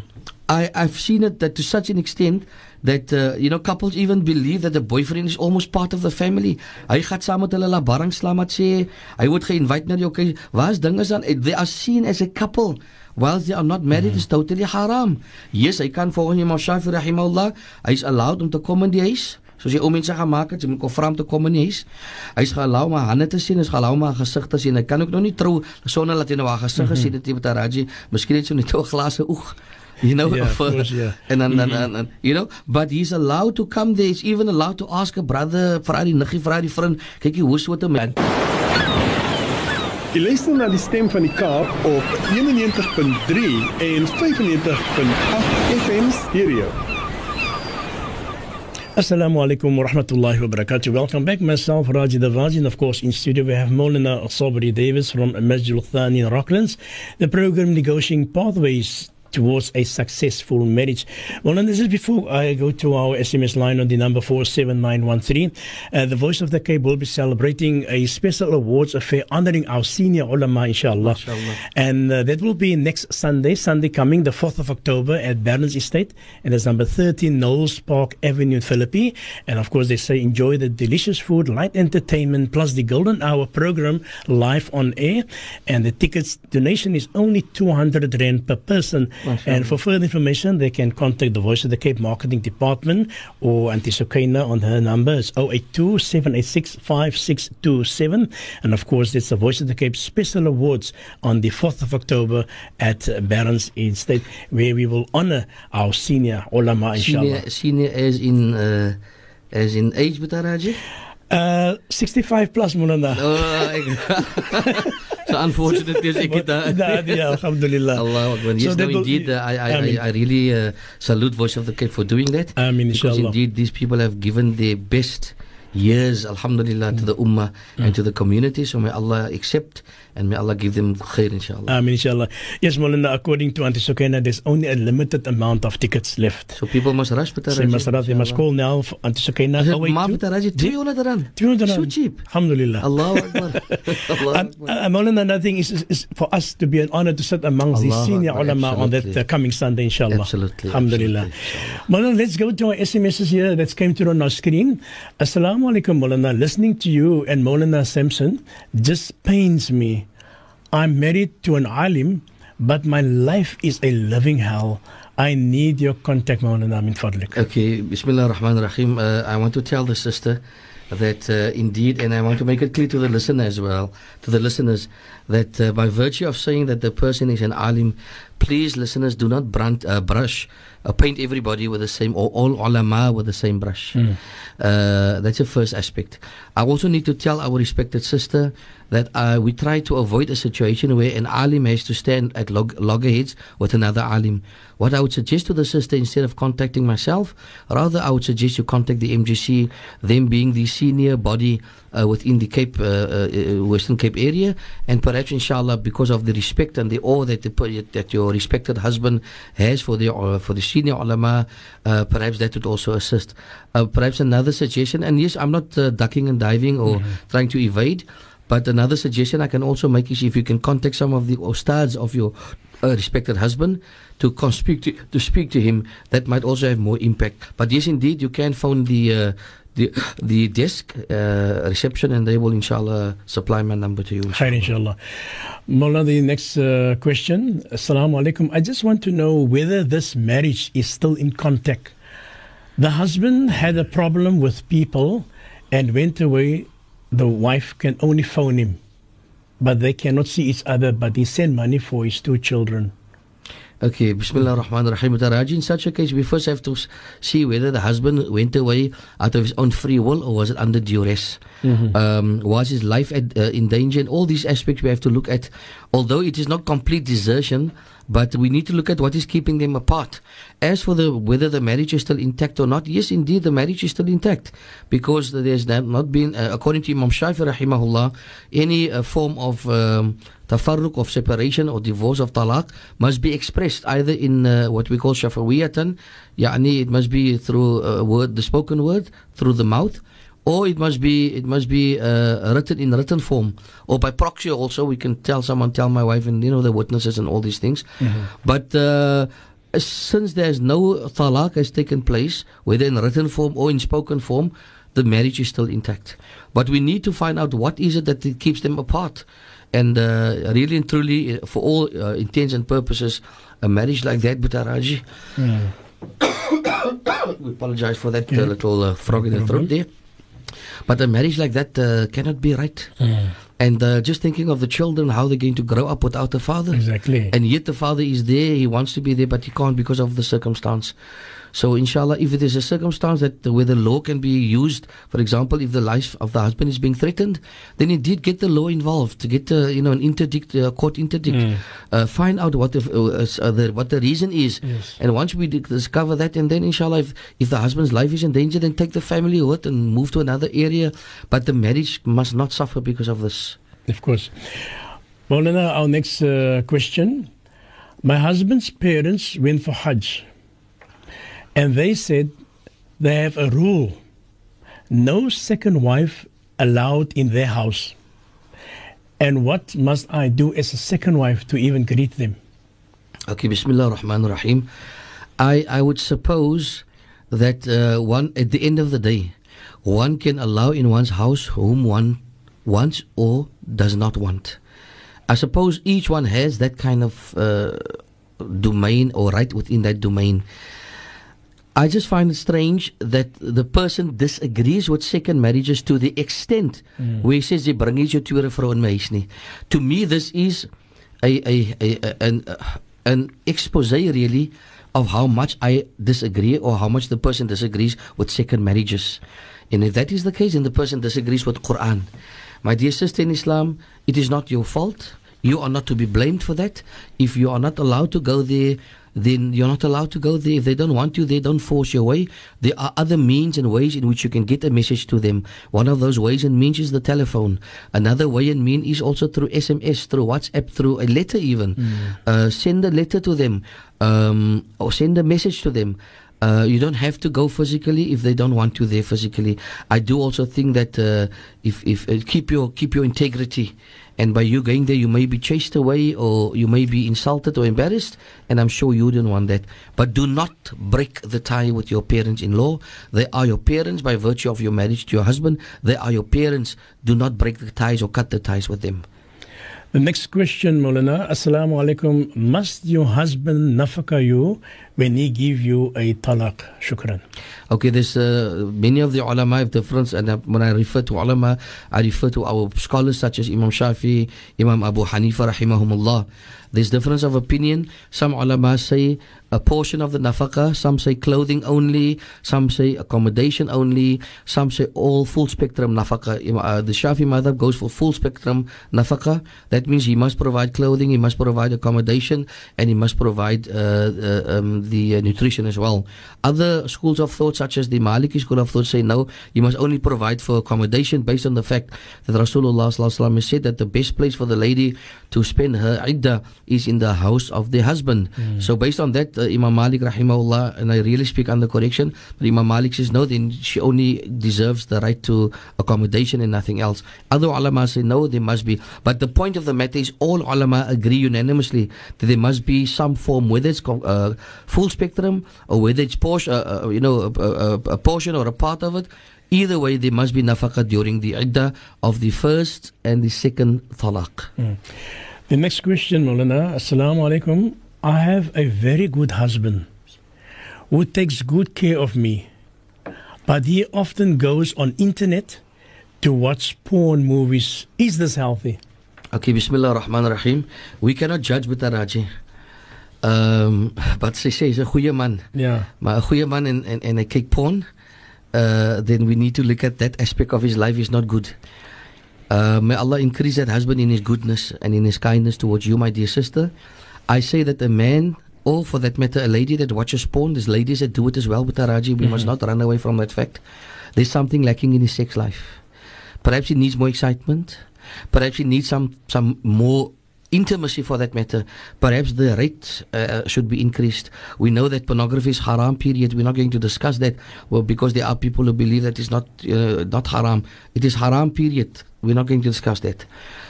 I, I've seen it that to such an extent that uh, you know couples even believe that the boyfriend is almost part of the family. Hy gaan saam met hulle la barang sla met sê hy word ge-invite na die okay. Waar's dinge dan they are seen as a couple whilst they are not married is totally haram. Yes, hy kan volgens Imam Shafi rahimahullah, hy's allowed om te kom in die huis. Soos jy ou mense gemaak het, jy moet om te kom in die huis. Hy's geallow om haar hande te sien, hy's geallow om haar gesig te sien. Hy kan ook nog nie trou sonder dat hy nou haar gesig gesien het met Taraji. Miskien het sy net 'n glas oog. You know, Yeah, of of, uh, course, yeah. and, and, and, and, and you know, but he's allowed to come there. He's even allowed to ask a brother, vra die niggie, vra die vriend, kyk jy hoe's wat 'n man. Jy luister na die stem van die Kaap op 91.3 en 95.8 FM stereo. Assalamu alaikum wa rahmatullahi wa barakatuh. Welcome back. Myself, Raji Davaji, and of course, in studio we have Molina Sabri Davids from Masjid Thani in Rocklands, the program negotiating pathways towards a successful marriage. Well, and this is before I go to our SMS line on the number 47913. Uh, the Voice of the Cape will be celebrating a special awards affair honoring our senior ulama, inshallah. Mashallah. And uh, that will be next Sunday, Sunday coming, the 4th of October at Barron's Estate. And it's number 13 Knowles Park Avenue in Philippi. And of course, they say enjoy the delicious food, light entertainment, plus the Golden Hour program live on air. And the tickets donation is only 200 Rand per person. And for further information, they can contact the Voice of the Cape Marketing Department or Auntie Sukaina on her number. It's 082 786 5627. And of course, it's the Voice of the Cape Special Awards on the 4th of October at Barron's Estate, where we will honor our senior ulama, inshallah. Senior, senior as in uh, as in age with Taraji. Uh, 65 plus, Mulana. Oh, so unfortunate is ek het yeah, alhamdulillah. Allah Akbar. Yes, So no, indeed, uh, I, I, I, I really uh, salute Voice of the Cape for doing that. Ameen, because inshallah. indeed, these people have given their best years, alhamdulillah, to the ummah and to the community. So may Allah accept and may Allah give them khair, inshallah. Amin, inshallah. Yes, Mulana, according to Auntie Sukaina, there's only a limited amount of tickets left. so people must rush So you must, you must call now for Auntie Sukaina. Is it 082 maar met Taraji 200 rand? 200 So cheap. Alhamdulillah. Allah Akbar. Akbar. uh, another thing is, is, is for us to be an honor to sit amongst these senior Akbar, ulama on that uh, coming Sunday, inshallah. Absolutely, Alhamdulillah. Maulana, let's go to our SMSs here that came through on our screen. Assalamu alaikum, Maulana. Listening to you and Maulana Simpson just pains me. I'm married to an alim, but my life is a living hell. I need your contact, Maulana, min fadlik. Okay, Bismillah ar-Rahman ar-Rahim. Uh, I want to tell the sister that uh, indeed, and I want to make it clear to the listener as well, to the listeners, that uh, by virtue of saying that the person is an alim, please, listeners, do not uh, brush, uh, paint everybody with the same, or all ulama with the same brush. Uh, that's the first aspect. I also need to tell our respected sister that uh, we try to avoid a situation where an alim has to stand at log- loggerheads with another alim. What I would suggest to the sister, instead of contacting myself, rather I would suggest you contact the MJC, them being the senior body uh, within the Cape, uh, uh, Western Cape area, and perhaps, inshallah, because of the respect and the awe that, the, that your respected husband has for the uh, for the senior ulama, uh, perhaps that would also assist. Perhaps another suggestion, and yes, I'm not ducking and diving or trying to evade. But another suggestion I can also make is if you can contact some of the ustads of your uh, respected husband to con- speak to, to speak to him, that might also have more impact. But yes, indeed, you can phone the uh, the the desk uh, reception, and they will inshallah supply my number to you. Khair, inshallah. Mullah, the next uh, question. Assalamu alaikum. I just want to know whether this marriage is still in contact. The husband had a problem with people and went away. The wife can only phone him, but they cannot see each other. But he sent money for his two children. Okay, Bismillah ar-Rahman ar-Rahim. Taraji, in such a case, we first have to see whether the husband went away out of his own free will or was it under duress. Um, was his life at, uh, in danger? And all these aspects we have to look at. Although it is not complete desertion, But we need to look at what is keeping them apart. As for the whether the marriage is still intact or not, yes, indeed, the marriage is still intact because there's not been, uh, according to Imam Shafi rahimahullah, any uh, form of um, tafarruq of separation or divorce of talaq must be expressed either in uh, what we call shafawiyatan, yani it must be through a word, the spoken word, through the mouth, or it must be it must be uh, written in written form or by proxy also we can tell someone tell my wife and you know the witnesses and all these things mm-hmm. but uh, since there's no talaq has taken place whether in written form or in spoken form the marriage is still intact but we need to find out what is it that it keeps them apart and uh, really and truly uh, for all uh, intents and purposes a marriage like that Butaraji mm. we apologize for that yeah. little frog in the throat there but a marriage like that uh, cannot be right. Mm. And uh, just thinking of the children, how they're going to grow up without a father. Exactly. And yet the father is there, he wants to be there, but he can't because of the circumstance. So, inshallah, if it is a circumstance that where the law can be used, for example, if the life of the husband is being threatened, then indeed get the law involved to get uh, you know an interdict, uh, court interdict, mm. uh, find out what the, uh, uh, the, what the reason is, yes. and once we discover that, and then inshallah, if, if the husband's life is in danger, then take the family with and move to another area. But the marriage must not suffer because of this. Of course. Maulana, our next uh, question. My husband's parents went for Hajj and they said they have a rule no second wife allowed in their house. And what must I do as a second wife to even greet them? Okay, Bismillah ar-Rahman ar-Rahim. I, I would suppose that uh, one at the end of the day, one can allow in one's house whom one wants or does not want. I suppose each one has that kind of uh, domain or right within that domain. I just find it strange that the person disagrees with second marriages to the extent mm. where he says they bring you to a vrouw in my nie. To me, this is a, a, a, a an, an expose really of how much I disagree or how much the person disagrees with second marriages. And if that is the case, then the person disagrees with Quran. My dear sister in Islam, it is not your fault. You are not to be blamed for that. If you are not allowed to go there then you're not allowed to go there. If they don't want you, they don't force your way. There are other means and ways in which you can get a message to them. One of those ways and means is the telephone. Another way and mean is also through SMS, through WhatsApp, through a letter even. Mm. Uh, send a letter to them um, or send a message to them. Uh, you don't have to go physically if they don't want you there physically. I do also think that uh, if if uh, keep your keep your integrity and by you going there, you may be chased away or you may be insulted or embarrassed. And I'm sure you do not want that. But do not break the tie with your parents in law. They are your parents by virtue of your marriage to your husband. They are your parents. Do not break the ties or cut the ties with them. The next question, Molana. Assalamu alaikum. Must your husband nafaka you when he give you a talaq? Shukran. Okay, there's uh, many of the ulama have difference, and when I refer to ulama, I refer to our scholars such as Imam Shafi, Imam Abu Hanifa, rahimahumullah. There's difference of opinion. Some ulama say a portion of the nafaqah, some say clothing only, some say accommodation only, some say all full spectrum nafaqah. Uh, the Shafi madhab goes for full spectrum nafaqah. That means he must provide clothing, he must provide accommodation, and he must provide uh, uh, um, the uh, nutrition as well. Other schools of thought, such as the Maliki school of thought, say no, you must only provide for accommodation based on the fact that Rasulullah has said that the best place for the lady to spend her iddah is in the house of the husband. Mm. So based on that, uh, Imam Malik rahimahullah, and I really speak under correction, but Imam Malik says no, then she only deserves the right to accommodation and nothing else. Other ulama say no, there must be. But the point of the matter is all ulama agree unanimously that there must be some form, whether it's uh, full spectrum or whether it's portion, uh, uh, you know, a, a, a portion or a part of it. Either way, there must be nafaqah during the iddah of the first and the second talaq. Mm. The next question, Mulana. Assalamu alaikum. I have a very good husband who takes good care of me, but he often goes on internet to watch porn movies. Is this healthy? Okay, Bismillah ar-Rahman ar-Rahim. We cannot judge with Raji. Um, but sy sê hy's 'n goeie man. Ja. Maar 'n goeie man en en en hy kyk porn, uh, then we need to look at that aspect of his life is not good. Uh, may Allah increase that husband in his goodness and in his kindness towards you, my dear sister. I say that a man, or for that matter, a lady that watches porn, there's ladies that do it as well with Taraji. We must mm-hmm. not run away from that fact. There's something lacking in his sex life. Perhaps he needs more excitement. Perhaps he needs some some more intimacy for that matter. Perhaps the rate uh, should be increased. We know that pornography is haram. Period. We're not going to discuss that. Well, because there are people who believe that it's not uh, not haram. It is haram. Period. We're not going to discuss that.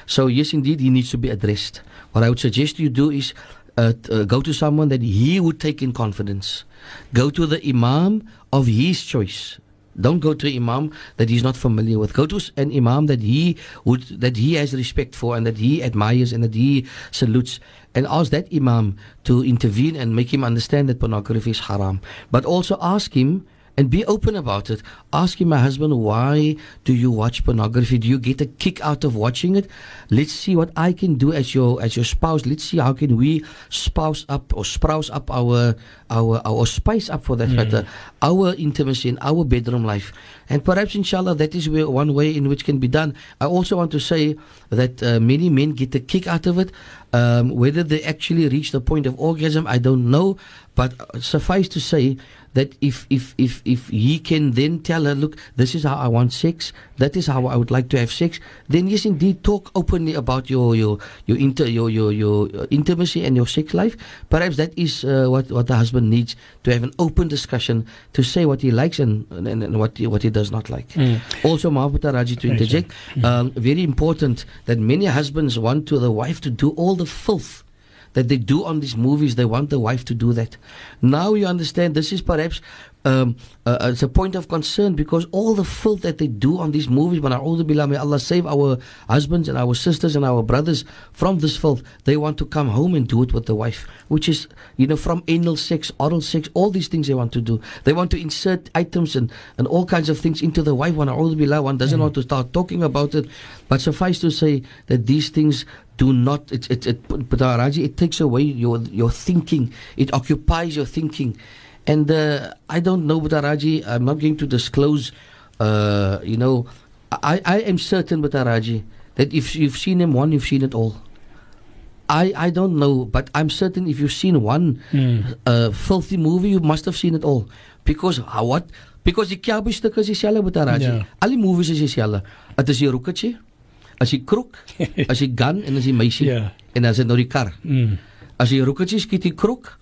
So yes, indeed, he needs to be addressed. What I would suggest you do is. Uh, uh, go to someone that he would take in confidence. Go to the imam of his choice. Don't go to imam that he's not familiar with. Go to an imam that he would that he has respect for and that he admires and that he salutes. And ask that imam to intervene and make him understand that pornography is haram. But also ask him and be open about it. Asking my husband, why do you watch pornography? Do you get a kick out of watching it? Let's see what I can do as your as your spouse. Let's see how can we spouse up or spouse up our our our spice up for that matter, our intimacy in our bedroom life. And perhaps, inshallah, that is where one way in which can be done. I also want to say that uh, many men get a kick out of it. Um, whether they actually reach the point of orgasm, I don't know. But uh, suffice to say that if if if if he can then tell her, look, this is how I want sex, that is how I would like to have sex, then yes, indeed, talk openly about your your your inter your your your uh, intimacy and your sex life. Perhaps that is uh, what what the husband needs to have an open discussion to say what he likes and and, and what he, what he does not like. Also, Mahabata Raji to interject, um, very important that many husbands want to the wife to do all the filth that they do on these movies. They want the wife to do that. Now you understand this is perhaps um, uh, uh, it's a point of concern because all the filth that they do on these movies, when billah, may Allah save our husbands and our sisters and our brothers from this filth. They want to come home and do it with the wife, which is, you know, from anal sex, oral sex, all these things they want to do. They want to insert items and, and all kinds of things into the wife. When billah, one doesn't want to start talking about it. But suffice to say that these things do not it it, it Raji, it takes away your your thinking it occupies your thinking and uh, I don't know Raji, I'm not going to disclose uh, you know I, I am certain Raji, that if you've seen him one you've seen it all I, I don't know, but I'm certain if you've seen one uh, filthy movie, you must have seen it all. Because uh, what? Because die kelby stuk is dieselfde met Raji. Ja. Al die movies is dieselfde. Dit is die roeketjie, as die kroek, as die gun en as die meisie. Ja. En as dit nou die kar. Mm. As die roeketjie skiet die kroek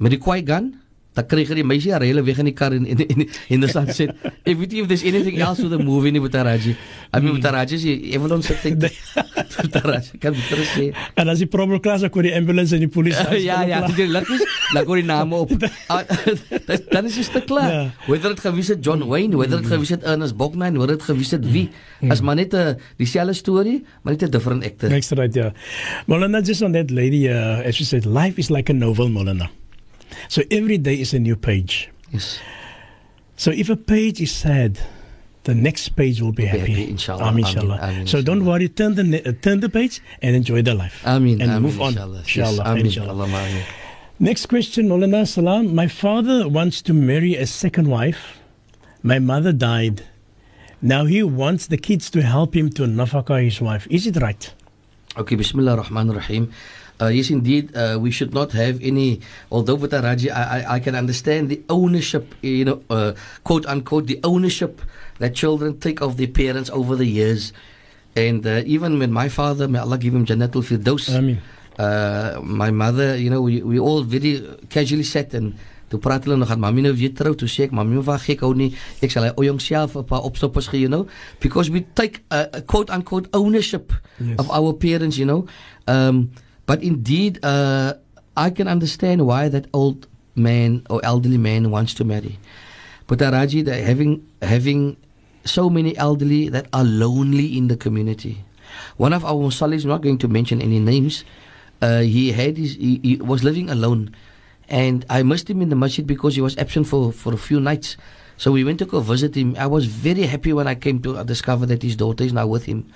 met die kwai gun, dan kry jy die meisie haar hele weg in die kar en in in in the sunset. If you if there's anything else with the movie nie met Raji. I mean met Raji is everyone sit think Raji kan beter sê. En as die probleem klaar is, dan kom die ambulance en die polisie. ja, ja, jy luk is, dan kom die name op. Ah, dan- dan is dit klaar. Ja. Whether dit gewees het John Wayne, whether dit gewees het Ernest Borgnine, whether dit gewees het wie, as maar net 'n dieselfde storie, maar net 'n different actor. Next right, yeah. Molana, just on that lady, uh, as she said, life is like a novel, Molana. So every day is a new page. Yes. So if a page is sad, the next page will be Will be happy. happy, inshallah. Amin, Amin, inshallah. amin, so don't worry, turn the ne- uh, turn the page and enjoy the life. Amin. And amin, move on. Inshallah. Inshallah, Yes, amin. inshallah. Amin. Next question, Molana Salam. My father wants to marry a second wife. My mother died. Now he wants the kids to help him to nafaka his wife. Is it right? Okay, Bismillah ar-Rahman ar-Rahim. Uh, yes, indeed, uh, we should not have any. Although with Raji, I, I, I can understand the ownership, you know, uh, quote unquote, the ownership that children take of their parents over the years. And uh, even when my father, may Allah give him Jannatul Firdaus, Amin. uh, my mother, you know, we, we all very casually sat and toe praat hulle nog aan mami nou weer trou toe sê ek mami hoef haar gek hou nie ek sal hy o self 'n paar opstoppers gee you know because we take a, a quote unquote ownership Yes. of our parents you know um, but indeed uh, I can understand why that old man or elderly man wants to marry but Araji that having having so many elderly that are lonely in the community one of our musallis not going to mention any names uh, he had his, he, he was living alone and I missed him in the masjid because he was absent for, for a few nights. So we went to go visit him. I was very happy when I came to discover that his daughter is now with him.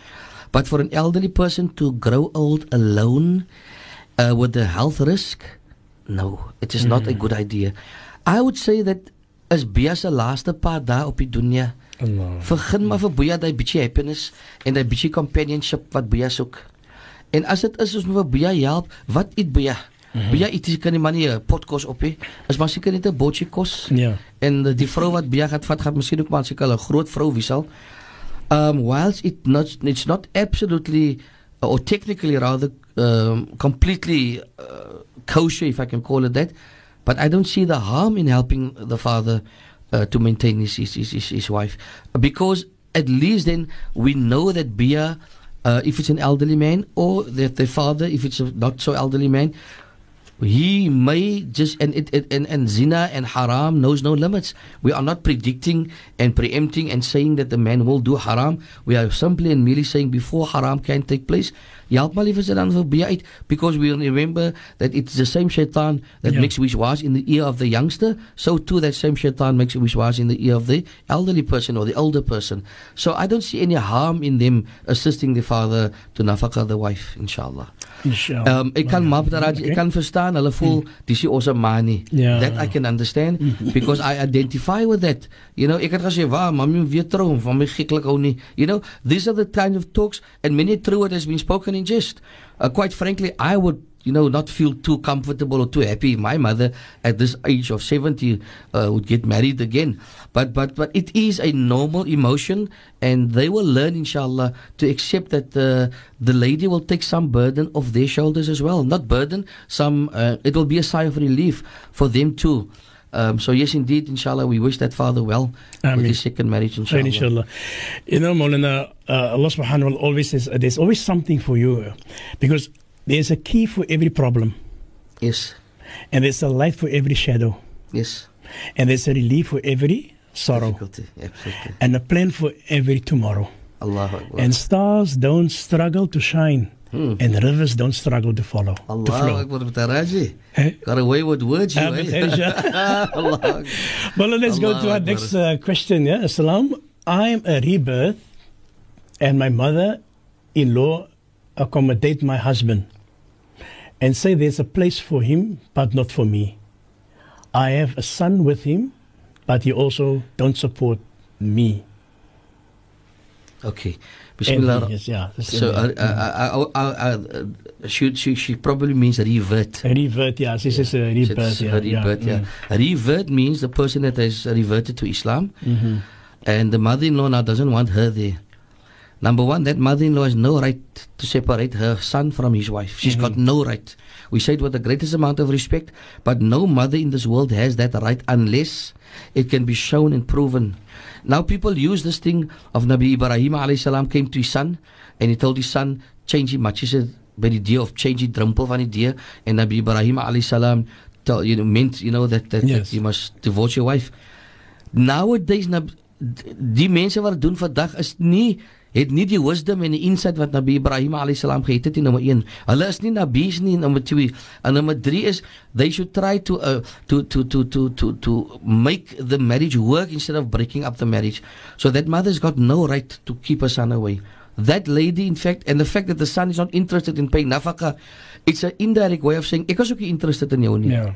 But for an elderly person to grow old alone uh, with the health risk, no, it is not a good idea. I would say that as Bia se laaste paar dae op die dunia, Allah. Begin maar vir Boya daai bietjie happiness en daai bietjie companionship wat Boya soek. En as dit is ons moet vir Bia help, wat eet Bia? Mm -hmm. Bia eet kan nie maar nie 'n potkos op hê. Is maar seker net 'n botjie kos. Ja. En uh, die vrou wat Bia gaan vat gaan miskien ook maar seker 'n groot vrou wissel. Um whilst it not it's not absolutely or technically rather um, completely uh, kosher if I can call it that, but I don't see the harm in helping the father uh, to maintain his his, his his wife. Because at least then we know that Bia uh, if it's an elderly man or that the father if it's a not so elderly man he may just and it, it and, and zina and haram knows no limits. We are not predicting and preempting and saying that the man will do haram. We are simply and merely saying before haram can take place help my liefers dan verby uit because we remember that it's the same shaitan that Yeah. makes wiswas in the ear of the youngster so too that same shaitan makes wiswas in the ear of the elderly person or the older person so i don't see any harm in them assisting the father to nafaka the wife inshallah Inshallah. Um, ek kan maar daar ek kan verstaan hulle voel dis nie ons man nie. Ja. That I can understand because I identify with that. You know, ek het gesê, "Waar, mami weer trou, van my geklik hou nie." You know, these are the kind of talks and many true has been spoken in jest. Uh, quite frankly, I would you know, not feel too comfortable or too happy. My mother, at this age of seventy, uh, would get married again. But but but it is a normal emotion, and they will learn, inshallah, to accept that the the lady will take some burden off their shoulders as well. Not burden, some. Uh, it will be a sigh of relief for them too. Um, so yes, indeed, inshallah, we wish that father well with his second marriage, inshallah. Inshallah. You know, Maulana, uh, Allah subhanahu wa ta'ala always says uh, there's always something for you uh, because there's a key for every problem Yes, and there's a light for every shadow yes. and there's a relief for every sorrow Difficulty, absolutely. and a plan for every tomorrow. Allahu Akbar. And stars don't struggle to shine Hmm. and rivers don't struggle to follow. to flow. Akbar, Taraji. Eh? Got away with words, you Ah, but there is eh? Allah Well, let's go to our Akbar. next uh, question. Yeah, Assalam. I'm a rebirth, and my mother-in-law accommodate my husband, and say there's a place for him, but not for me. I have a son with him, but he also don't support me. Okay. Bismillah. yeah. So, uh, uh, uh, she, she, she probably means revert. a rebirth. Yeah, this is a rebirth. Yeah, a revert, yeah. Revert means the person that has reverted to Islam, hmm and the mother-in-law now doesn't want her there. Number one, that mother-in-law has no right to separate her son from his wife. She's got no right. We say it with the greatest amount of respect, but no mother in this world has that right unless it can be shown and proven. Now people use this thing of Nabi Ibrahim alayhi salam came to his son and he told his son change him much. He said by the idea of change die drempel van die deur and Nabi Ibrahim alayhi salam tell, you know, meant you know that, that, Yes. that you must divorce your wife. Nowadays die mense wat dit doen vandag is nie het nie die wisdom en die insight wat Nabi Ibrahim alayhis salam gehad het in nommer 1. Hulle is nie nabies nie nommer 2. En nommer 3 is they should try to uh, to, to to to to to make the marriage work instead of breaking up the marriage. So that mother's got no right to keep her son away. That lady in fact and the fact that the son is not interested in paying nafaka it's an indirect way of saying ek is ook nie interested in jou nie. Yeah.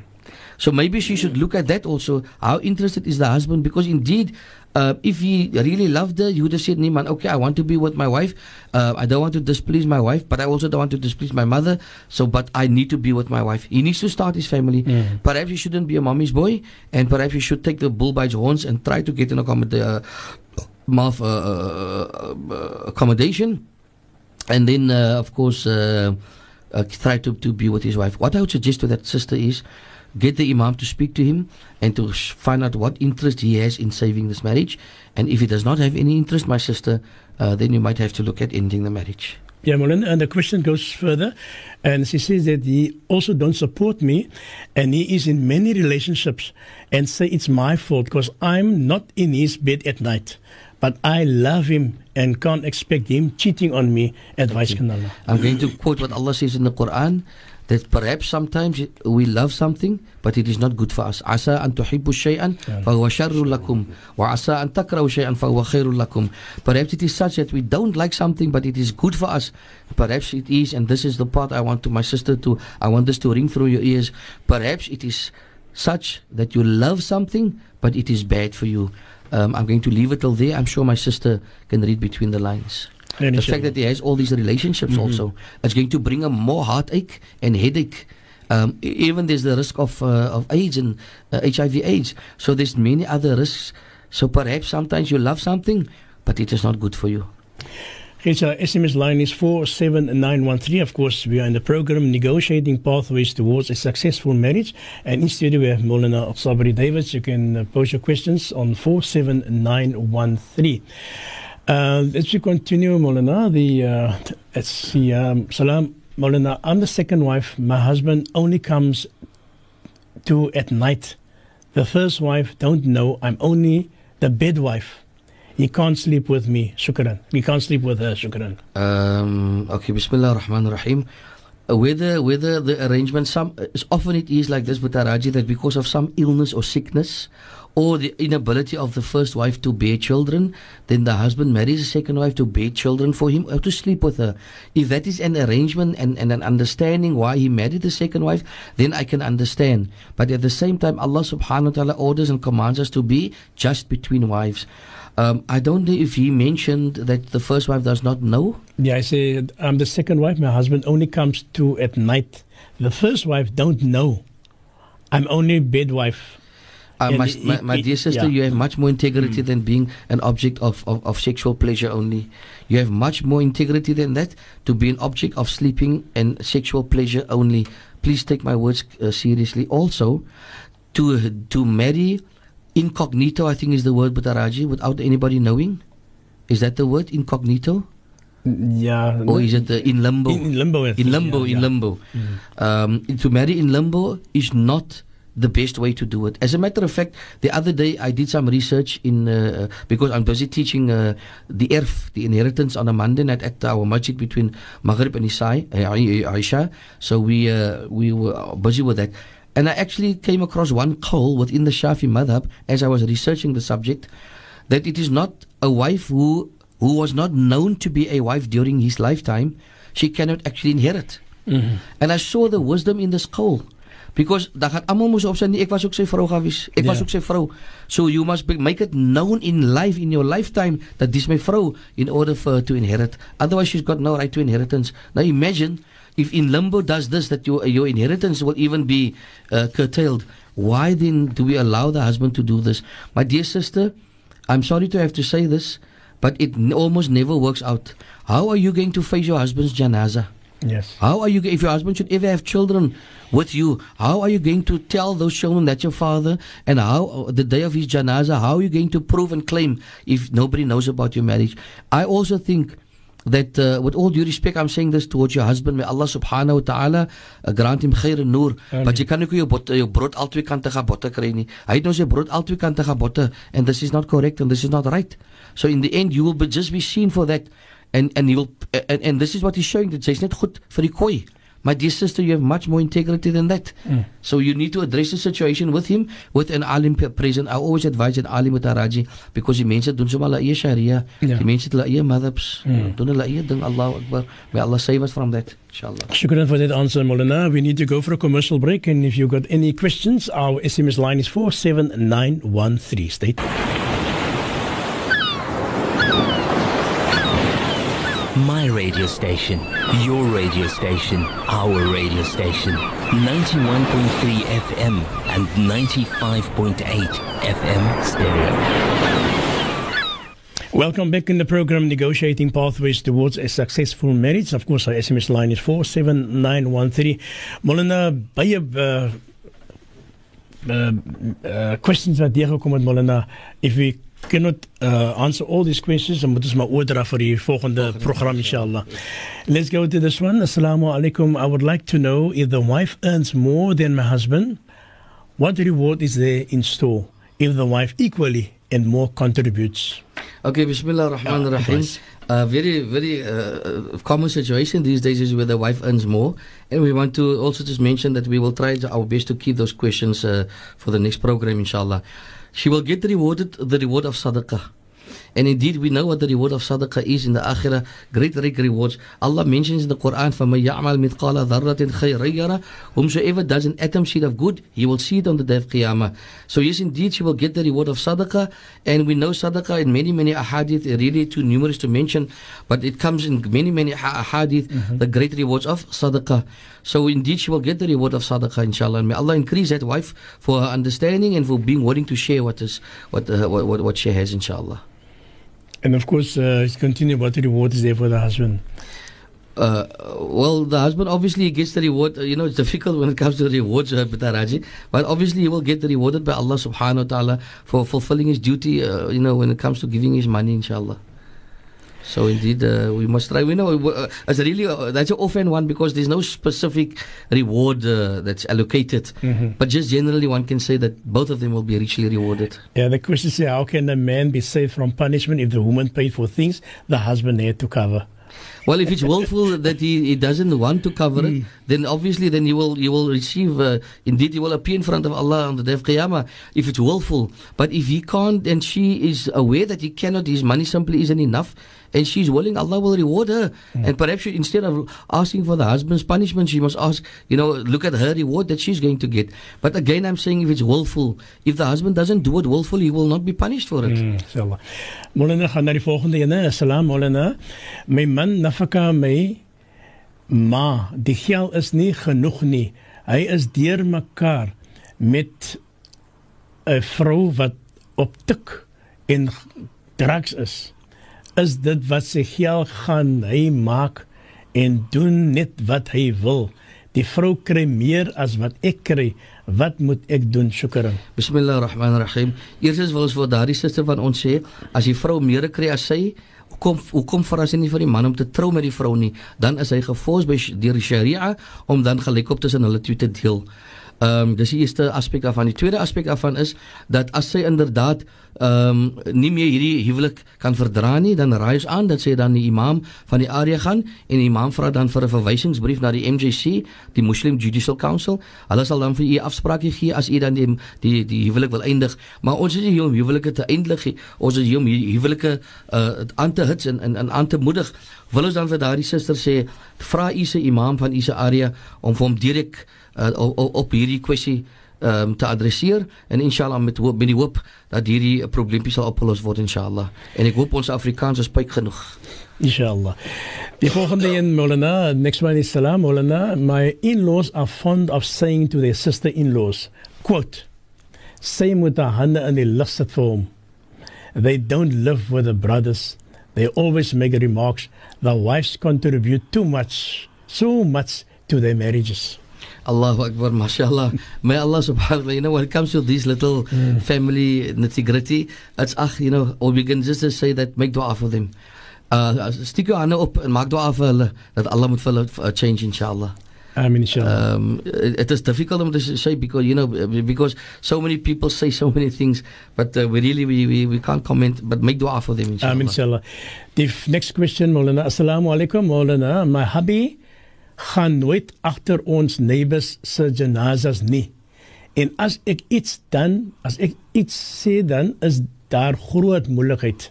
So maybe she should look at that also. How interested is the husband? Because indeed, uh, if he really loved her, he would have said, Niman, okay, I want to be with my wife. Uh, I don't want to displease my wife, but I also don't want to displease my mother. So, but I need to be with my wife. He needs to start his family. Mm. Perhaps he shouldn't be a mommy's boy, and perhaps he should take the bull by its horns and try to get an accommod- uh, uh, uh, uh, accommodation, and then, uh, of course." Uh, uh, try to, to be with his wife. What I would suggest to that sister is get the imam to speak to him and to find out what interest he has in saving this marriage. And if he does not have any interest, my sister, uh, then you might have to look at ending the marriage. Yeah, Melinda, and the question goes further, and she says that he also don't support me, and he is in many relationships, and say it's my fault because I'm not in his bed at night, but I love him and can't expect him cheating on me. Advice, can Allah. I'm going to quote what Allah says in the Quran that perhaps sometimes it- we love something, but it is not good for us. Asa an tuhibbu shay'an fahuwa sharrun lakum wa asa an takrahu shay'an fahuwa khairun lakum. Perhaps it is such that we don't like something, but it is good for us. Perhaps it is, and this is the part I want to my sister to. I want this to ring through your ears. Perhaps it is such that you love something, but it is bad for you. Um, I'm going to leave it till there. I'm sure my sister can read between the lines. The fact that he has all these relationships mm-hmm. also, it's going to bring him more heartache and headache. Um, even there's the risk of uh, of AIDS and uh, HIV/AIDS. So there's many other risks. So perhaps sometimes you love something, but it is not good for you. His uh, SMS line is 47913. Of course, we are in the program Negotiating Pathways Towards a Successful Marriage. And in studio, we have Moulana Sabri Davids. You can uh, post your questions on 47913. Uh, let's continue, Moulana. The, uh, let's see, um, Salam, Moulana. I'm the second wife. My husband only comes to at night. The first wife don't know I'm only the bed wife. He can't sleep with me. Shukran. He can't sleep with her. Shukran. Um, okay, Bismillah ar-Rahman ar-Rahim. Uh, whether whether the arrangement some often it is like this with Araji that because of some illness or sickness or the inability of the first wife to bear children, then the husband marries a second wife to bear children for him or to sleep with her. If that is an arrangement and, and an understanding why he married the second wife, then I can understand. But at the same time, Allah subhanahu wa ta'ala orders and commands us to be just between wives. Um, I don't know if he mentioned that the first wife does not know. Yeah, I say I'm the second wife. My husband only comes to at night. The first wife don't know. I'm only bed wife. Uh, my, my, my, dear sister, yeah. you have much more integrity mm. than being an object of, of, of, sexual pleasure only. You have much more integrity than that to be an object of sleeping and sexual pleasure only. Please take my words uh, seriously. Also, to to marry incognito, I think is the word, Butaraji, without anybody knowing. Is that the word incognito? Yeah. Or is it uh, in limbo? In, in limbo. In limbo. Yeah, in limbo. Mm. Um, to marry in limbo is not the best way to do it. As a matter of fact, the other day I did some research in uh, because I'm busy teaching uh, the erf, the inheritance on a Monday night at our masjid between Maghrib and Isai, uh, Aisha. So we uh, we were busy with that. And I actually came across one call within the Shafi madhab as I was researching the subject that it is not a wife who who was not known to be a wife during his lifetime, she cannot actually inherit. Mm-hmm. And I saw the wisdom in this call. Because dan gaan almal mos op sy nie ek was ook sy vrou gewees. Ek yeah. was ook sy vrou. So you must be, make it known in life in your lifetime that this my vrou in order for her to inherit. Otherwise she's got no right to inheritance. Now imagine if in limbo does this that your your inheritance will even be uh, curtailed. Why then do we allow the husband to do this? My dear sister, I'm sorry to have to say this, but it almost never works out. How are you going to face your husband's janaza? Yes. How are you, if your husband should ever have children with you, how are you going to tell those children that your father and how, the day of his janaza, how are you going to prove and claim if nobody knows about your marriage? I also think that uh, with all due respect, I'm saying this towards your husband. May Allah subhanahu wa ta'ala uh, grant him khair and nur. But you can't your, bot, your brood al twee kante gaan botte kry nie. Hy het nou sy brood al twee kante gaan botte and this is not correct and this is not right. So in the end, you will be, just be seen for that and and he will and, and this is what he's showing that sy's net goed vir die koi. My dear sister, you have much more integrity than that. Mm. So you need to address the situation with him, with an alim present. I always advise an alim with Araji because die mense doen sommer hulle eie sharia. Yeah. Die mense het hulle eie madhabs. Mm. Doen hulle eie ding. Allah Akbar. May Allah save us from that. Inshallah. Shukran for that answer, Moulana. We need to go for a commercial break. And if you've got any questions, our SMS line is 47913. Stay My radio station, your radio station, our radio station. 91.3 FM and 95.8 FM stereo. Welcome back in the program Negotiating Pathways Towards a Successful Marriage. Of course, our SMS line is 47913. Moulana, baie uh, uh, uh, questions deurgekom het Moulana. If we cannot uh, answer all these questions ons maar oordra vir die volgende program inshallah. Let's go to this one. Assalamu alaikum. I would like to know if the wife earns more than my husband, what reward is there in store if the wife equally and more contributes? Okay, Bismillah ar-Rahman ar-Rahim. A very, very uh, common situation these days is where the wife earns more. And we want to also just mention that we will try our best to keep those questions uh, for the next program, inshallah she will get rewarded the reward of sadaqah. And indeed, we know what the reward of sadaqah is in the akhirah. Great, great rewards. Allah mentions in the Quran, فَمَن يَعْمَلْ مِثْقَالَ ذَرَّةٍ خَيْرًا يَرَهُ Whomsoever does an atom seed of good, he will see it on the day of Qiyamah. So yes, indeed, she will get the reward of sadaqah. And we know sadaqah in many, many ahadith, really too numerous to mention, but it comes in many, many ahadith, mm-hmm. the great rewards of sadaqah. So indeed, she will get the reward of sadaqah, inshallah. And may Allah increase that wife for her understanding and for being willing to share what is what uh, what, what she has, inshallah. And of course, uh, continue what the reward is there for the husband. Uh, well, the husband obviously gets the reward. You know, it's difficult when it comes to rewards, uh, but obviously he will get the rewarded by Allah subhanahu wa ta'ala for fulfilling his duty, uh, you know, when it comes to giving his money, inshallah. So indeed, uh, we must try. We know uh, it's really uh, that's an offhand one because there's no specific reward uh, that's allocated. Mm-hmm. But just generally, one can say that both of them will be richly rewarded. Yeah, the question is how can a man be saved from punishment if the woman paid for things the husband had to cover? Well, if it's willful that he, he doesn't want to cover mm. it, then obviously then you will you will receive. Uh, indeed, you will appear in front of Allah on the day of Qiyamah if it's willful. But if he can't and she is aware that he cannot, his money simply isn't enough, and she's willing, Allah will reward her. Mm. And perhaps she, instead of asking for the husband's punishment, she must ask, you know, look at her reward that she's going to get. But again, I'm saying if it's willful, if the husband doesn't do it willfully, he will not be punished for it. Mm, inshallah. Molana gaan na die volgende ene. Assalam Molana. Man nafaka my ma, die geld is nie genoeg nie. Hy is deur mekaar met 'n vrou wat op tik en drugs is is dit wat sy geld gaan hy maak en doen net wat hy wil. Die vrou kry meer as wat ek kry. Wat moet ek doen? Shukran. Bismillahirrahmanirrahim. Eerstens wil ons vir daardie suster van ons sê, as die vrou meer kry as sy, kom hoekom verras hy nie vir die man om te trou met die vrou nie? Dan is hy gefors by deur die Sharia om dan gelykop tussen hulle twee te deel. Ehm um, dis die eerste aspek daarvan. Die tweede aspek daarvan is dat as sy inderdaad ehm um, nie meer hierdie huwelik kan verdra nie, dan raai ons aan dat sy dan die imam van die area gaan en die imam vra dan vir 'n verwysingsbrief na die MJC, die Muslim Judicial Council. Hulle sal dan vir u afsprake gee as u dan die die die huwelik wil eindig. Maar ons is nie hier om huwelike te eindig nie. Ons is hier om huwelike uh aan te hits en en aan te moedig. Wil ons dan vir daardie suster sê, vra u se imam van u se area om vir hom direk uh, op, op hierdie kwessie um, te adresseer en inshallah met hoop met die hoop dat hierdie probleempie sal opgelos word inshallah. En ek hoop ons Afrikaans is pyk genoeg. Inshallah. Die volgende een Molana next one is salam Molana. My in-laws are fond of saying to their sister in-laws quote say met die hande in die lug sit vir hom. They don't live with the brothers. They always make remarks. The wives contribute too much so much to their marriages Allahu Akbar, mashallah. May Allah subhanahu wa you know, when it comes to these little mm. family nitty gritty, it's ach, you know, or we can just say that make dua for them. Uh, stick your hand op en maak dua vir hulle dat Allah moet vir hulle uh, change inshallah. Amen inshallah. Um, it, it is difficult to say because you know because so many people say so many things, but uh, we really we, we, we can't comment. But make dua for them inshallah. Amen inshallah. The next question, Maulana. Assalamu alaikum, Maulana. My hubby gaan nooit agter ons neighbors se janazas nie. En as ek iets dan, as ek iets sê dan is daar groot moeilikheid.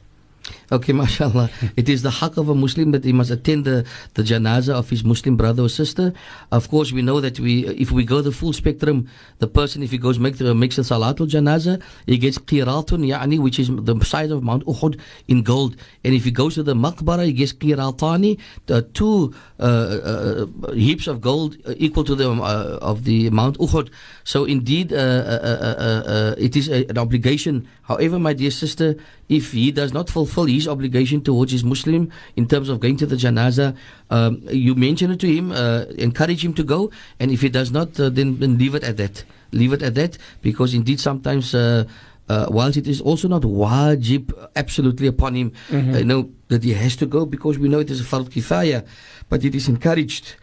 Okay, mashallah. it is the haq of a Muslim that he must attend the, the janazah of his Muslim brother or sister. Of course, we know that we, if we go the full spectrum, the person, if he goes make the, makes the salatul janazah, he gets qiratun ya'ni, which is the size of Mount Uhud in gold. And if he goes to the maqbara, he gets qiratani, the two uh, uh, heaps of gold equal to the uh, of the Mount Uhud. So indeed, uh, uh, uh, it is a, an obligation. However, my dear sister, if he does not fulfill his obligation towards his Muslim in terms of going to the janazah, um, you mention it to him, uh, encourage him to go, and if he does not, uh, then, then leave it at that. Leave it at that, because indeed sometimes. Uh, uh, whilst it is also not wajib absolutely upon him, mm-hmm. you know that he has to go because we know it is a fard kifaya, but it is encouraged.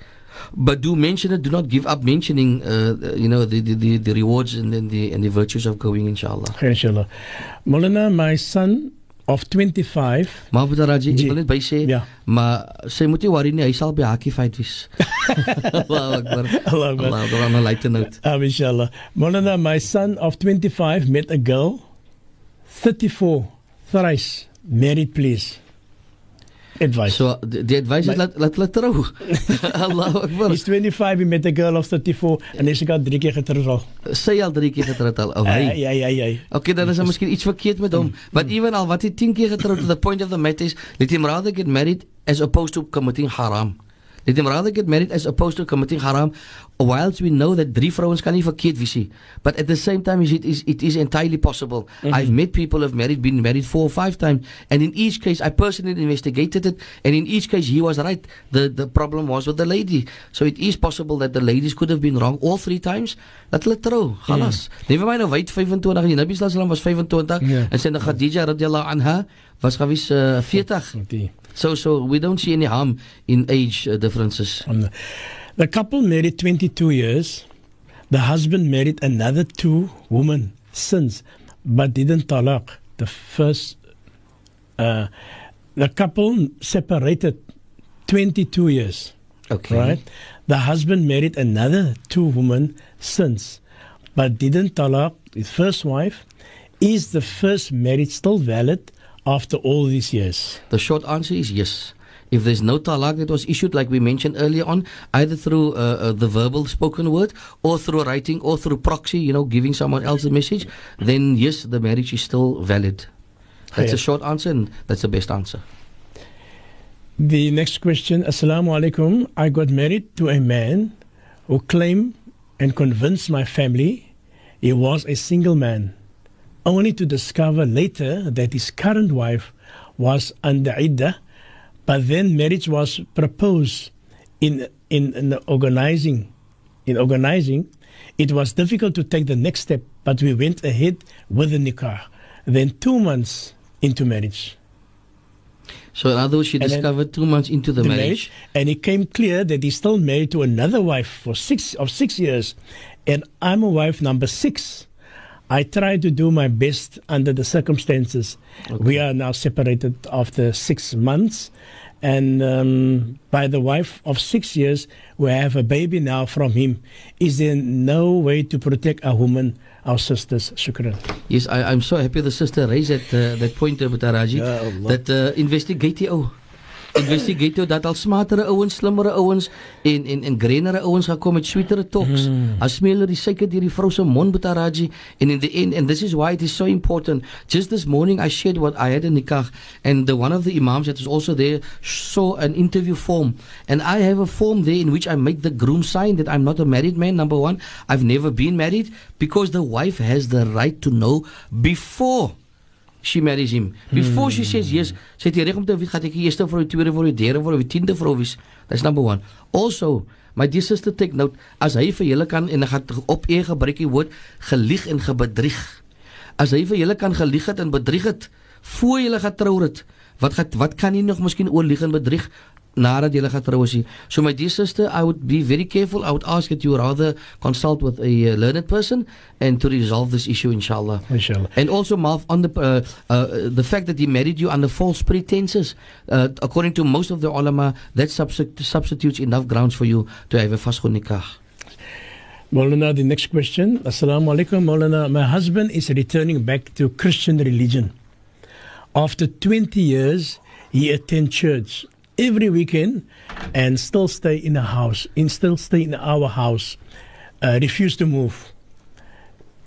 But do mention it. Do not give up mentioning, uh, you know, the, the, the, rewards and then the and the virtues of going, inshallah. Inshallah. Molana, my son of 25. Maar wat Raji, ek wil net by sê, ja. maar sy moet nie worry nie, hy sal by Haki fight wees. Allahu Akbar. Allahu Akbar. Allahu Akbar. On a lighter note. Um, inshallah. Molana, my son of 25 met a girl, 34, thrice, married, please. Advice. So the, the advice is laat laat hulle trou. Allahu Akbar. He's 25, he met a girl of 34 en hy ook al drie keer getroud al. Sy al drie keer getroud al. Oh, Ai, hy. ai, ai, ai. Okay, dan is er miskien iets verkeerd met hom. But even al wat hy 10 keer getroud, the point of the matter is, let him rather get married as opposed to committing haram. Let him rather get married as opposed to committing haram. Whilst we know that drie vrouens kan nie verkeerd wees nie. But at the same time, it is it is entirely possible. I've met people who've married, been married four or five times, and in each case, I personally investigated it, and in each case, he was right. The the problem was with the lady. So it is possible that the ladies could have been wrong all three times. Dat hulle trou, galas. Never mind nou wyd 25 en Nabi sallam was 25 Ja. en sy Khadija radhiyallahu anha was gewys uh, 40. Die- So so we don't see any harm in age uh, differences. Um, the couple married 22 years. The husband married another two women since, but didn't talaq. The first, uh, the couple separated 22 years, Okay. right? The husband married another two women since, but didn't talaq his first wife. Is the first marriage still valid after all these years? The short answer is yes. If there's no talaq that was issued, like we mentioned earlier on, either through uh, uh, the verbal spoken word or through writing or through proxy, you know, giving someone else the message, then yes, the marriage is still valid. That's Yeah. a short answer, and that's the best answer. The next question Assalamu alaikum. I got married to a man who claimed and convinced my family he was a single man, only to discover later that his current wife was under iddah, but then marriage was proposed in, in, in organizing. In organizing, it was difficult to take the next step, but we went ahead with the nikah. Then, two months into marriage, So, in other words, she And discovered two months into the, the marriage. and it came clear that he's still married to another wife for six of six years, and I'm a wife number six. I try to do my best under the circumstances. We are now separated after six months, and um, by the wife of six years, we have a baby now from him. Is there no way to protect a woman, our sisters? Shukran. Yes, I, I'm so happy the sister raised that, uh, that point, uh, Butaraji. Ya Allah. Dat uh, investigate ou. Investigate jou dat al smartere ouens, slimmere ouens en en en greenere ouens gekom met sweetere talks. Mm. As smeler die suiker deur die vrou se mond Butaraji and in the end and this is why it is so important. Just this morning I shared what I had in nikah and the one of the imams that was also there saw an interview form and I have a form there in which I make the groom sign that I'm not a married man number 1. I've never been married because the wife has the right to know before she marries him. Before she says yes, sy het die reg om te weet gaan ek die eerste vrou, die tweede vrou, die derde vrou, die tiende vrou wees. That's number 1. Also, my dear sister take note as hy vir julle kan en hy gaan op e gebruik die woord gelieg en gebedrieg. As hy vir julle kan gelieg het en bedrieg het voor julle getrou het, wat gaan wat kan hy nog miskien oorlieg en bedrieg nadat julle getrou is? nie? So my dear sister, I would be very careful. I would ask that you rather consult with a uh, learned person and to resolve this issue inshallah. Inshallah. And also, Marv, on the uh, uh, the fact that he married you under false pretenses, uh, according to most of the ulama, that substi- substitutes enough grounds for you to have a fasq nikah. Maulana, the next question. Assalamu alaikum, Maulana. My husband is returning back to Christian religion. After 20 years, he attends church every weekend and still stay in a house, and still stay in our house. Uh, refuse to move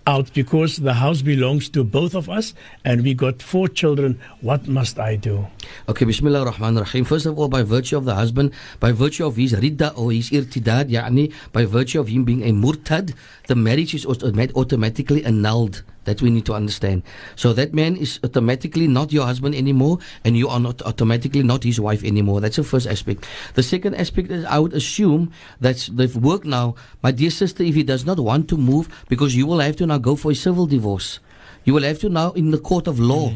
out because the house belongs to both of us and we got four children. What must I do? Okay, Bismillah ar-Rahman ar-Rahim. First of all, by virtue of the husband, by virtue of his ridda or his irtidad, yani, by virtue of him being a murtad, the marriage is automatically annulled. That we need to understand. So that man is automatically not your husband anymore, and you are not automatically not his wife anymore. That's the first aspect. The second aspect is I would assume that they've worked now. My dear sister, if he does not want to move, because you will have to now go for a civil divorce. You will have to now in the court of law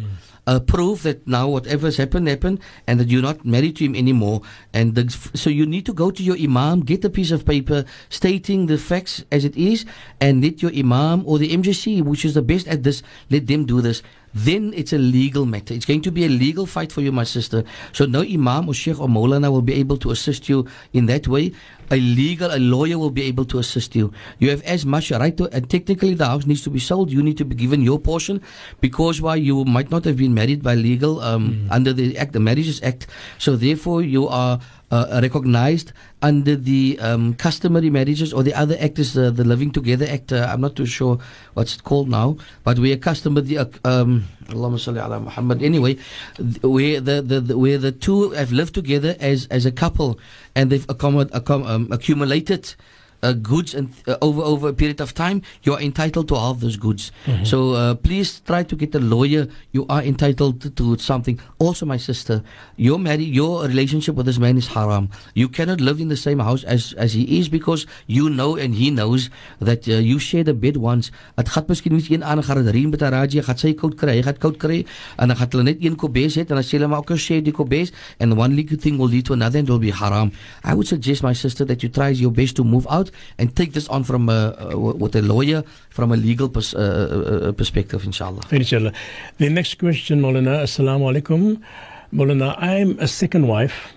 uh, prove that now whatever has happened happened and that you're not married to him anymore. And the, so you need to go to your imam, get a piece of paper stating the facts as it is, and let your imam or the MJC, which is the best at this, let them do this. Then it's a legal matter. It's going to be a legal fight for you, my sister. So no imam or sheikh or maulana will be able to assist you in that way. A legal, a lawyer will be able to assist you. You have as much right to, and technically the house needs to be sold. You need to be given your portion because why you might not have been married by legal um, under the act, the Marriages Act. So therefore you are uh, recognized under the um, customary marriages or the other act is uh, the Living Together Act. Uh, I'm not too sure what's it called now, but we are customary. Uh, um, Allahumma salli ala Muhammad. Anyway, th- where the, the, the where the two have lived together as as a couple and they've accom- um, accumulated uh, goods and uh, over over a period of time, you are entitled to half those goods. So uh, please try to get a lawyer. You are entitled to, to something. Also, my sister, your marriage, your relationship with this man is haram. You cannot live in the same house as as he is because you know and he knows that uh, you share the bed once. Dit gaan miskien nie een aan gaan reën met 'n raadjie, gaan sy koud kry, hy gaan koud kry en dan gaan hulle net een kobes hê en dan sê hulle maar ook share die kobes and one legal thing will lead to another and it will be haram. I would suggest my sister that you try your best to move out and take this on from a, uh, with a lawyer from a legal pers- uh, uh, uh, perspective, inshallah. Inshallah. The next question, Moulana. Assalamu alaikum. Moulana, I'm a second wife.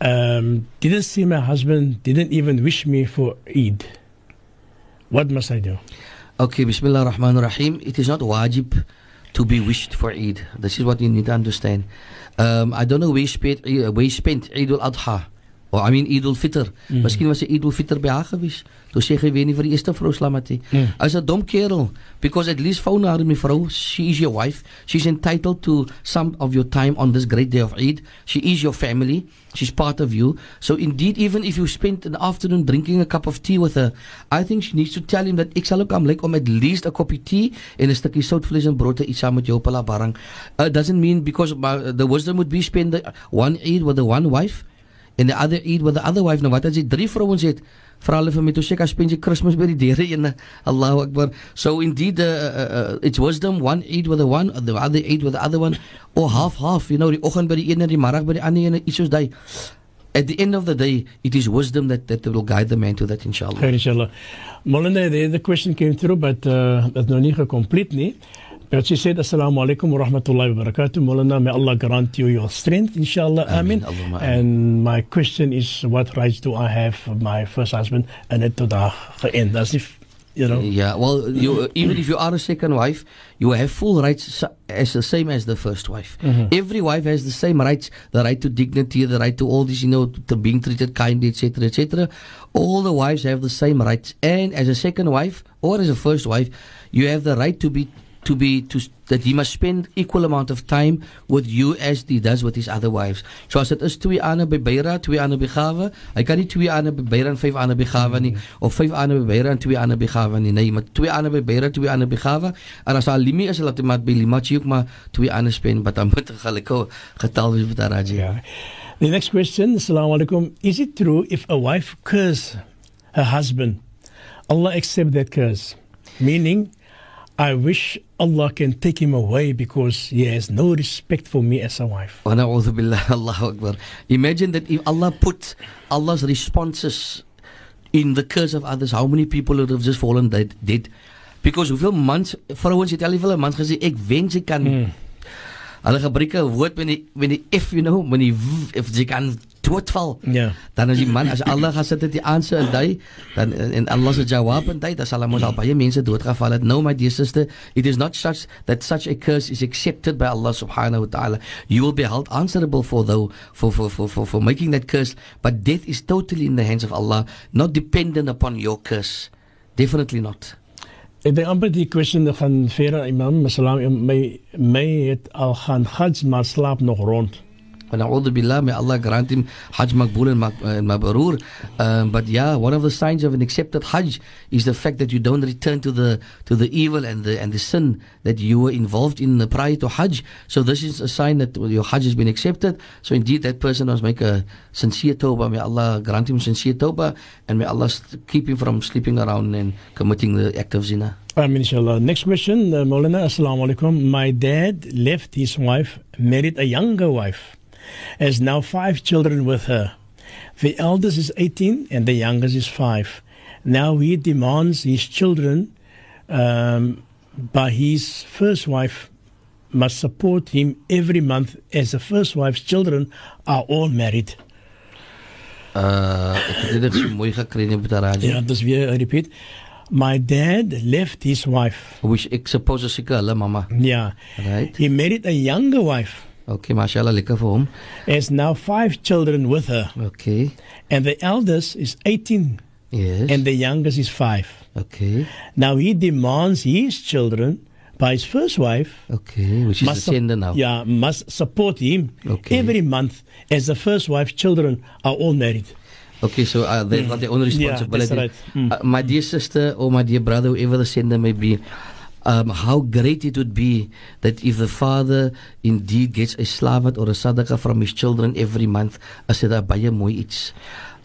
Um, didn't see my husband, didn't even wish me for Eid. What must I do? Okay, Bismillah ar-Rahman ar-Rahim. It is not wajib to be wished for Eid. This is what you need to understand. Um, I don't know where you spent, uh, where you spent Eid al-Adha. Or I mean Eid al-Fitr. Mm. Miskien was 'n Eid al-Fitr by haar gewees. Toe sê jy weet nie vir die eerste vrou slamat nie. Mm. As 'n dom kerel because at least haar my vrou, she is your wife. She's entitled to some of your time on this great day of Eid. She is your family. She's part of you. So indeed even if you spent an afternoon drinking a cup of tea with her, I think she needs to tell him that ek sal ook aanlyk om at least 'n koppie tea en 'n stukkie soutvleis en brood te eet saam met jou op hulle barang. Uh, doesn't mean because the wisdom would be spend the one Eid with the one wife en die ander Eid with the other wife. Nou wat as jy drie vrouens het? Vra hulle vir my toe seker spend jy Kersfees by die deure ene. Allahu Akbar. So indeed uh, uh, uh, it's wisdom one Eid with the one, the other Eid with the other one or half half, you know, die oggend by die een en die middag by die ander een, iets soos daai. At the end of the day, it is wisdom that, that will guide the man to that inshallah. Inshallah. Moulana, the, the question came through, but uh, that's nie complete nie. But she said, Assalamu alaikum wa rahmatullahi wa barakatuh. Moulana, may Allah grant you your strength, inshallah. Amin. And my question is, what rights do I have for my first husband? En het tot daar geënd. As if, you know. Yeah, well, you, even if you are a second wife, you have full rights as the same as the first wife. Mm-hmm. Every wife has the same rights: the right to dignity, the right to all this, you know, to being treated kindly, etc., etc. All the wives have the same rights, and as a second wife or as a first wife, you have the right to be to be to that he must spend equal amount of time with you as he does with his other wives. So as dit is twee ane by Beira, twee ane by Gawe, hy kan nie twee ane by Beira en vyf ane by Gawe nie of vyf ane by Beira en twee ane by Gawe nie. Nee, maar twee ane by Beira, twee ane by Gawe. En as haar limi is, laat hy maar by Limachi ook maar twee ane spend, maar dan moet hy gelukkig getal wees met haar raji. Yeah. The next question, Assalamu alaikum. Is it true if a wife curse her husband, Allah accept that curse? Meaning, I wish Allah can take him away because he has no respect for me as a wife. Wa na'udhu billah, Allahu Akbar. Imagine that if Allah put Allah's responses in the curse of others, how many people would have just fallen dead? dead? Because hoeveel mans, vrouens het al hoeveel mans gesê, ek wens ek kan Mm. Hulle gebruik 'n woord met die met die if you know, met die v, if jy kan doodval. Yeah. Dan as die man as Allah gesit het die aanse in hy, dan en Allah se jawab en hy, dan sal hom al baie mense doodgeval het. No my dear sister, it is not such that such a curse is accepted by Allah subhanahu wa ta'ala. You will be held answerable for though for for, for for for making that curse, but death is totally in the hands of Allah, not dependent upon your curse. Definitely not. Ek dink amper die question gaan verder imam, salam my my het al gaan hajj maar slaap nog rond. Billah, may Allah grant him Hajj Makbul and Mabarur. Um, uh, but yeah, one of the signs of an accepted Hajj is the fact that you don't return to the to the evil and the and the sin that you were involved in prior to Hajj. So this is a sign that your Hajj has been accepted. So indeed, that person must make a sincere tawbah. May Allah grant him sincere tawbah and may Allah keep him from sleeping around and committing the act of zina. Amen, inshallah. Next question, uh, Moulana, Assalamu alaikum. My dad left his wife, married a younger wife has now five children with her. The eldest is 18 and the youngest is five. Now he demands his children um, by his first wife must support him every month as the first wife's children are all married. Uh ek het dit mooi gekry in Butaraji. Ja, dus weer I repeat. My dad left his wife. Which ek suppose is hulle mamma. Yeah. Right. He married a younger wife. Okay, mashallah lekker vir hom. Has now five children with her. Okay. And the eldest is 18 Yes. and the youngest is 5. okay. Now he demands his children by his first wife Okay, which is the sender now. Yeah, must support him Okay. every month as the first wife's children are all married. Okay, so uh, they've got their own responsibility. right. Mm. Uh, my dear sister or my dear brother, whoever the sender may be, um, how great it would be that if the father indeed gets a slavat or a sadaqah from his children every month, as dit baie mooi iets.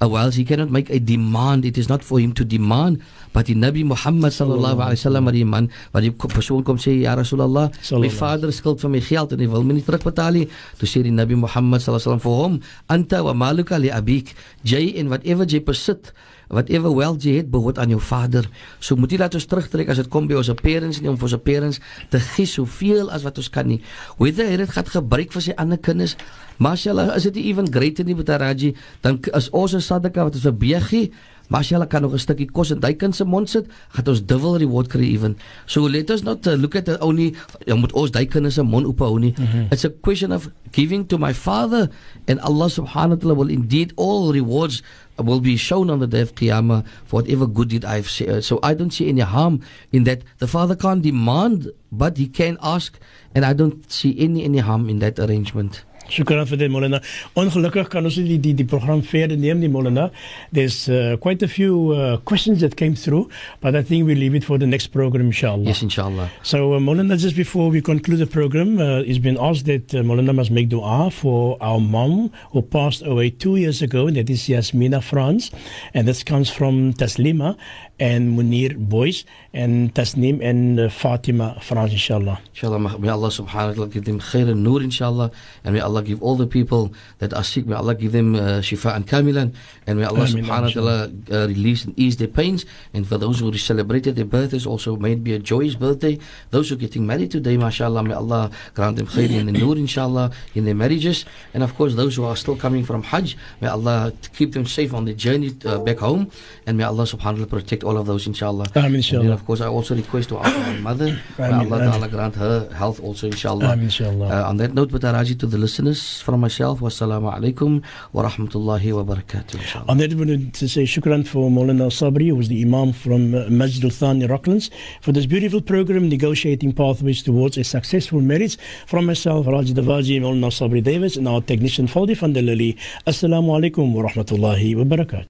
Uh, whilst he cannot make a demand, it is not for him to demand, but die Nabi Muhammad sallallahu alaihi wasallam die man wat die persoon kom sê ja Rasulullah, my vader skuld van my geld en hy wil my nie terugbetaal nie. Toe sê die Nabi Muhammad sallallahu alaihi wasallam vir hom, anta wa maluka li abik, jy en whatever jy besit whatever wealth jy het behoort aan jou vader. So moet jy laat ons terugtrek as dit kom by ons parents nie om vir ons parents te gee soveel as wat ons kan nie. Whether hy dit gaan gebruik vir sy ander kinders, mashallah, is dit even greater nie met Raji, dan is ons 'n sadaka wat ons vir as jy kan nog 'n stukkie kos in daai kind se mond sit, gaan ons dubbel reward kry even. So let us not uh, look at the only jy moet ons daai kinders se mond oop hou nie. Mm -hmm. It's a question of giving to my father and Allah subhanahu wa ta'ala will indeed all rewards will be shown on the day of Qiyamah for whatever good deed I've said. Uh, so I don't see any harm in that. The father can't demand, but he can ask, and I don't see any any harm in that arrangement. Shukran vir dit Moulana. Ongelukkig kan ons die die, die program verder neem nie Moulana. There's uh, quite a few uh, questions that came through, but I think we leave it for the next program inshallah. Yes, inshallah. So uh, Moulana, just before we conclude the program, uh, it's been asked that uh, Moulana must make dua for our mom who passed away two years ago, and that is Yasmina Franz, and this comes from Taslima and Munir Boys and Tasnim and uh, Fatima Franz inshallah. Inshallah, may Allah subhanahu wa ta'ala give them khair and nur, inshallah. And may Allah give all the people that are sick, may Allah give them uh, shifa and kamilan. And may Allah subhanahu wa ta'ala uh, release and ease their pains. And for those who celebrated their birthdays, also may it be a joyous birthday. Those who are getting married today, mashallah, may Allah grant them khair and nur, inshallah, in their marriages. And of course, those who are still coming from Hajj, may Allah keep them safe on the journey uh, back home. And may Allah subhanahu wa ta'ala protect all of those, inshallah. Ameen, And of course, I also request to ask my mother, may Ameen, Allah ta'ala grant her health also, inshallah. Ameen, inshallah. Uh, on that note, Bataraji, to the listeners, from myself, wassalamu alaikum wa rahmatullahi wa barakatuh, inshallah. On that, we wanted to say shukran for Moulana Sabri, who was the Imam from uh, Masjid al Thani Rocklands, for this beautiful program, Negotiating Pathways Towards a Successful Marriage. From myself, Raji Davaji, Moulana Sabri Davids, and our technician, Faldi van der Lily. Assalamu alaikum wa rahmatullahi wa barakatuh.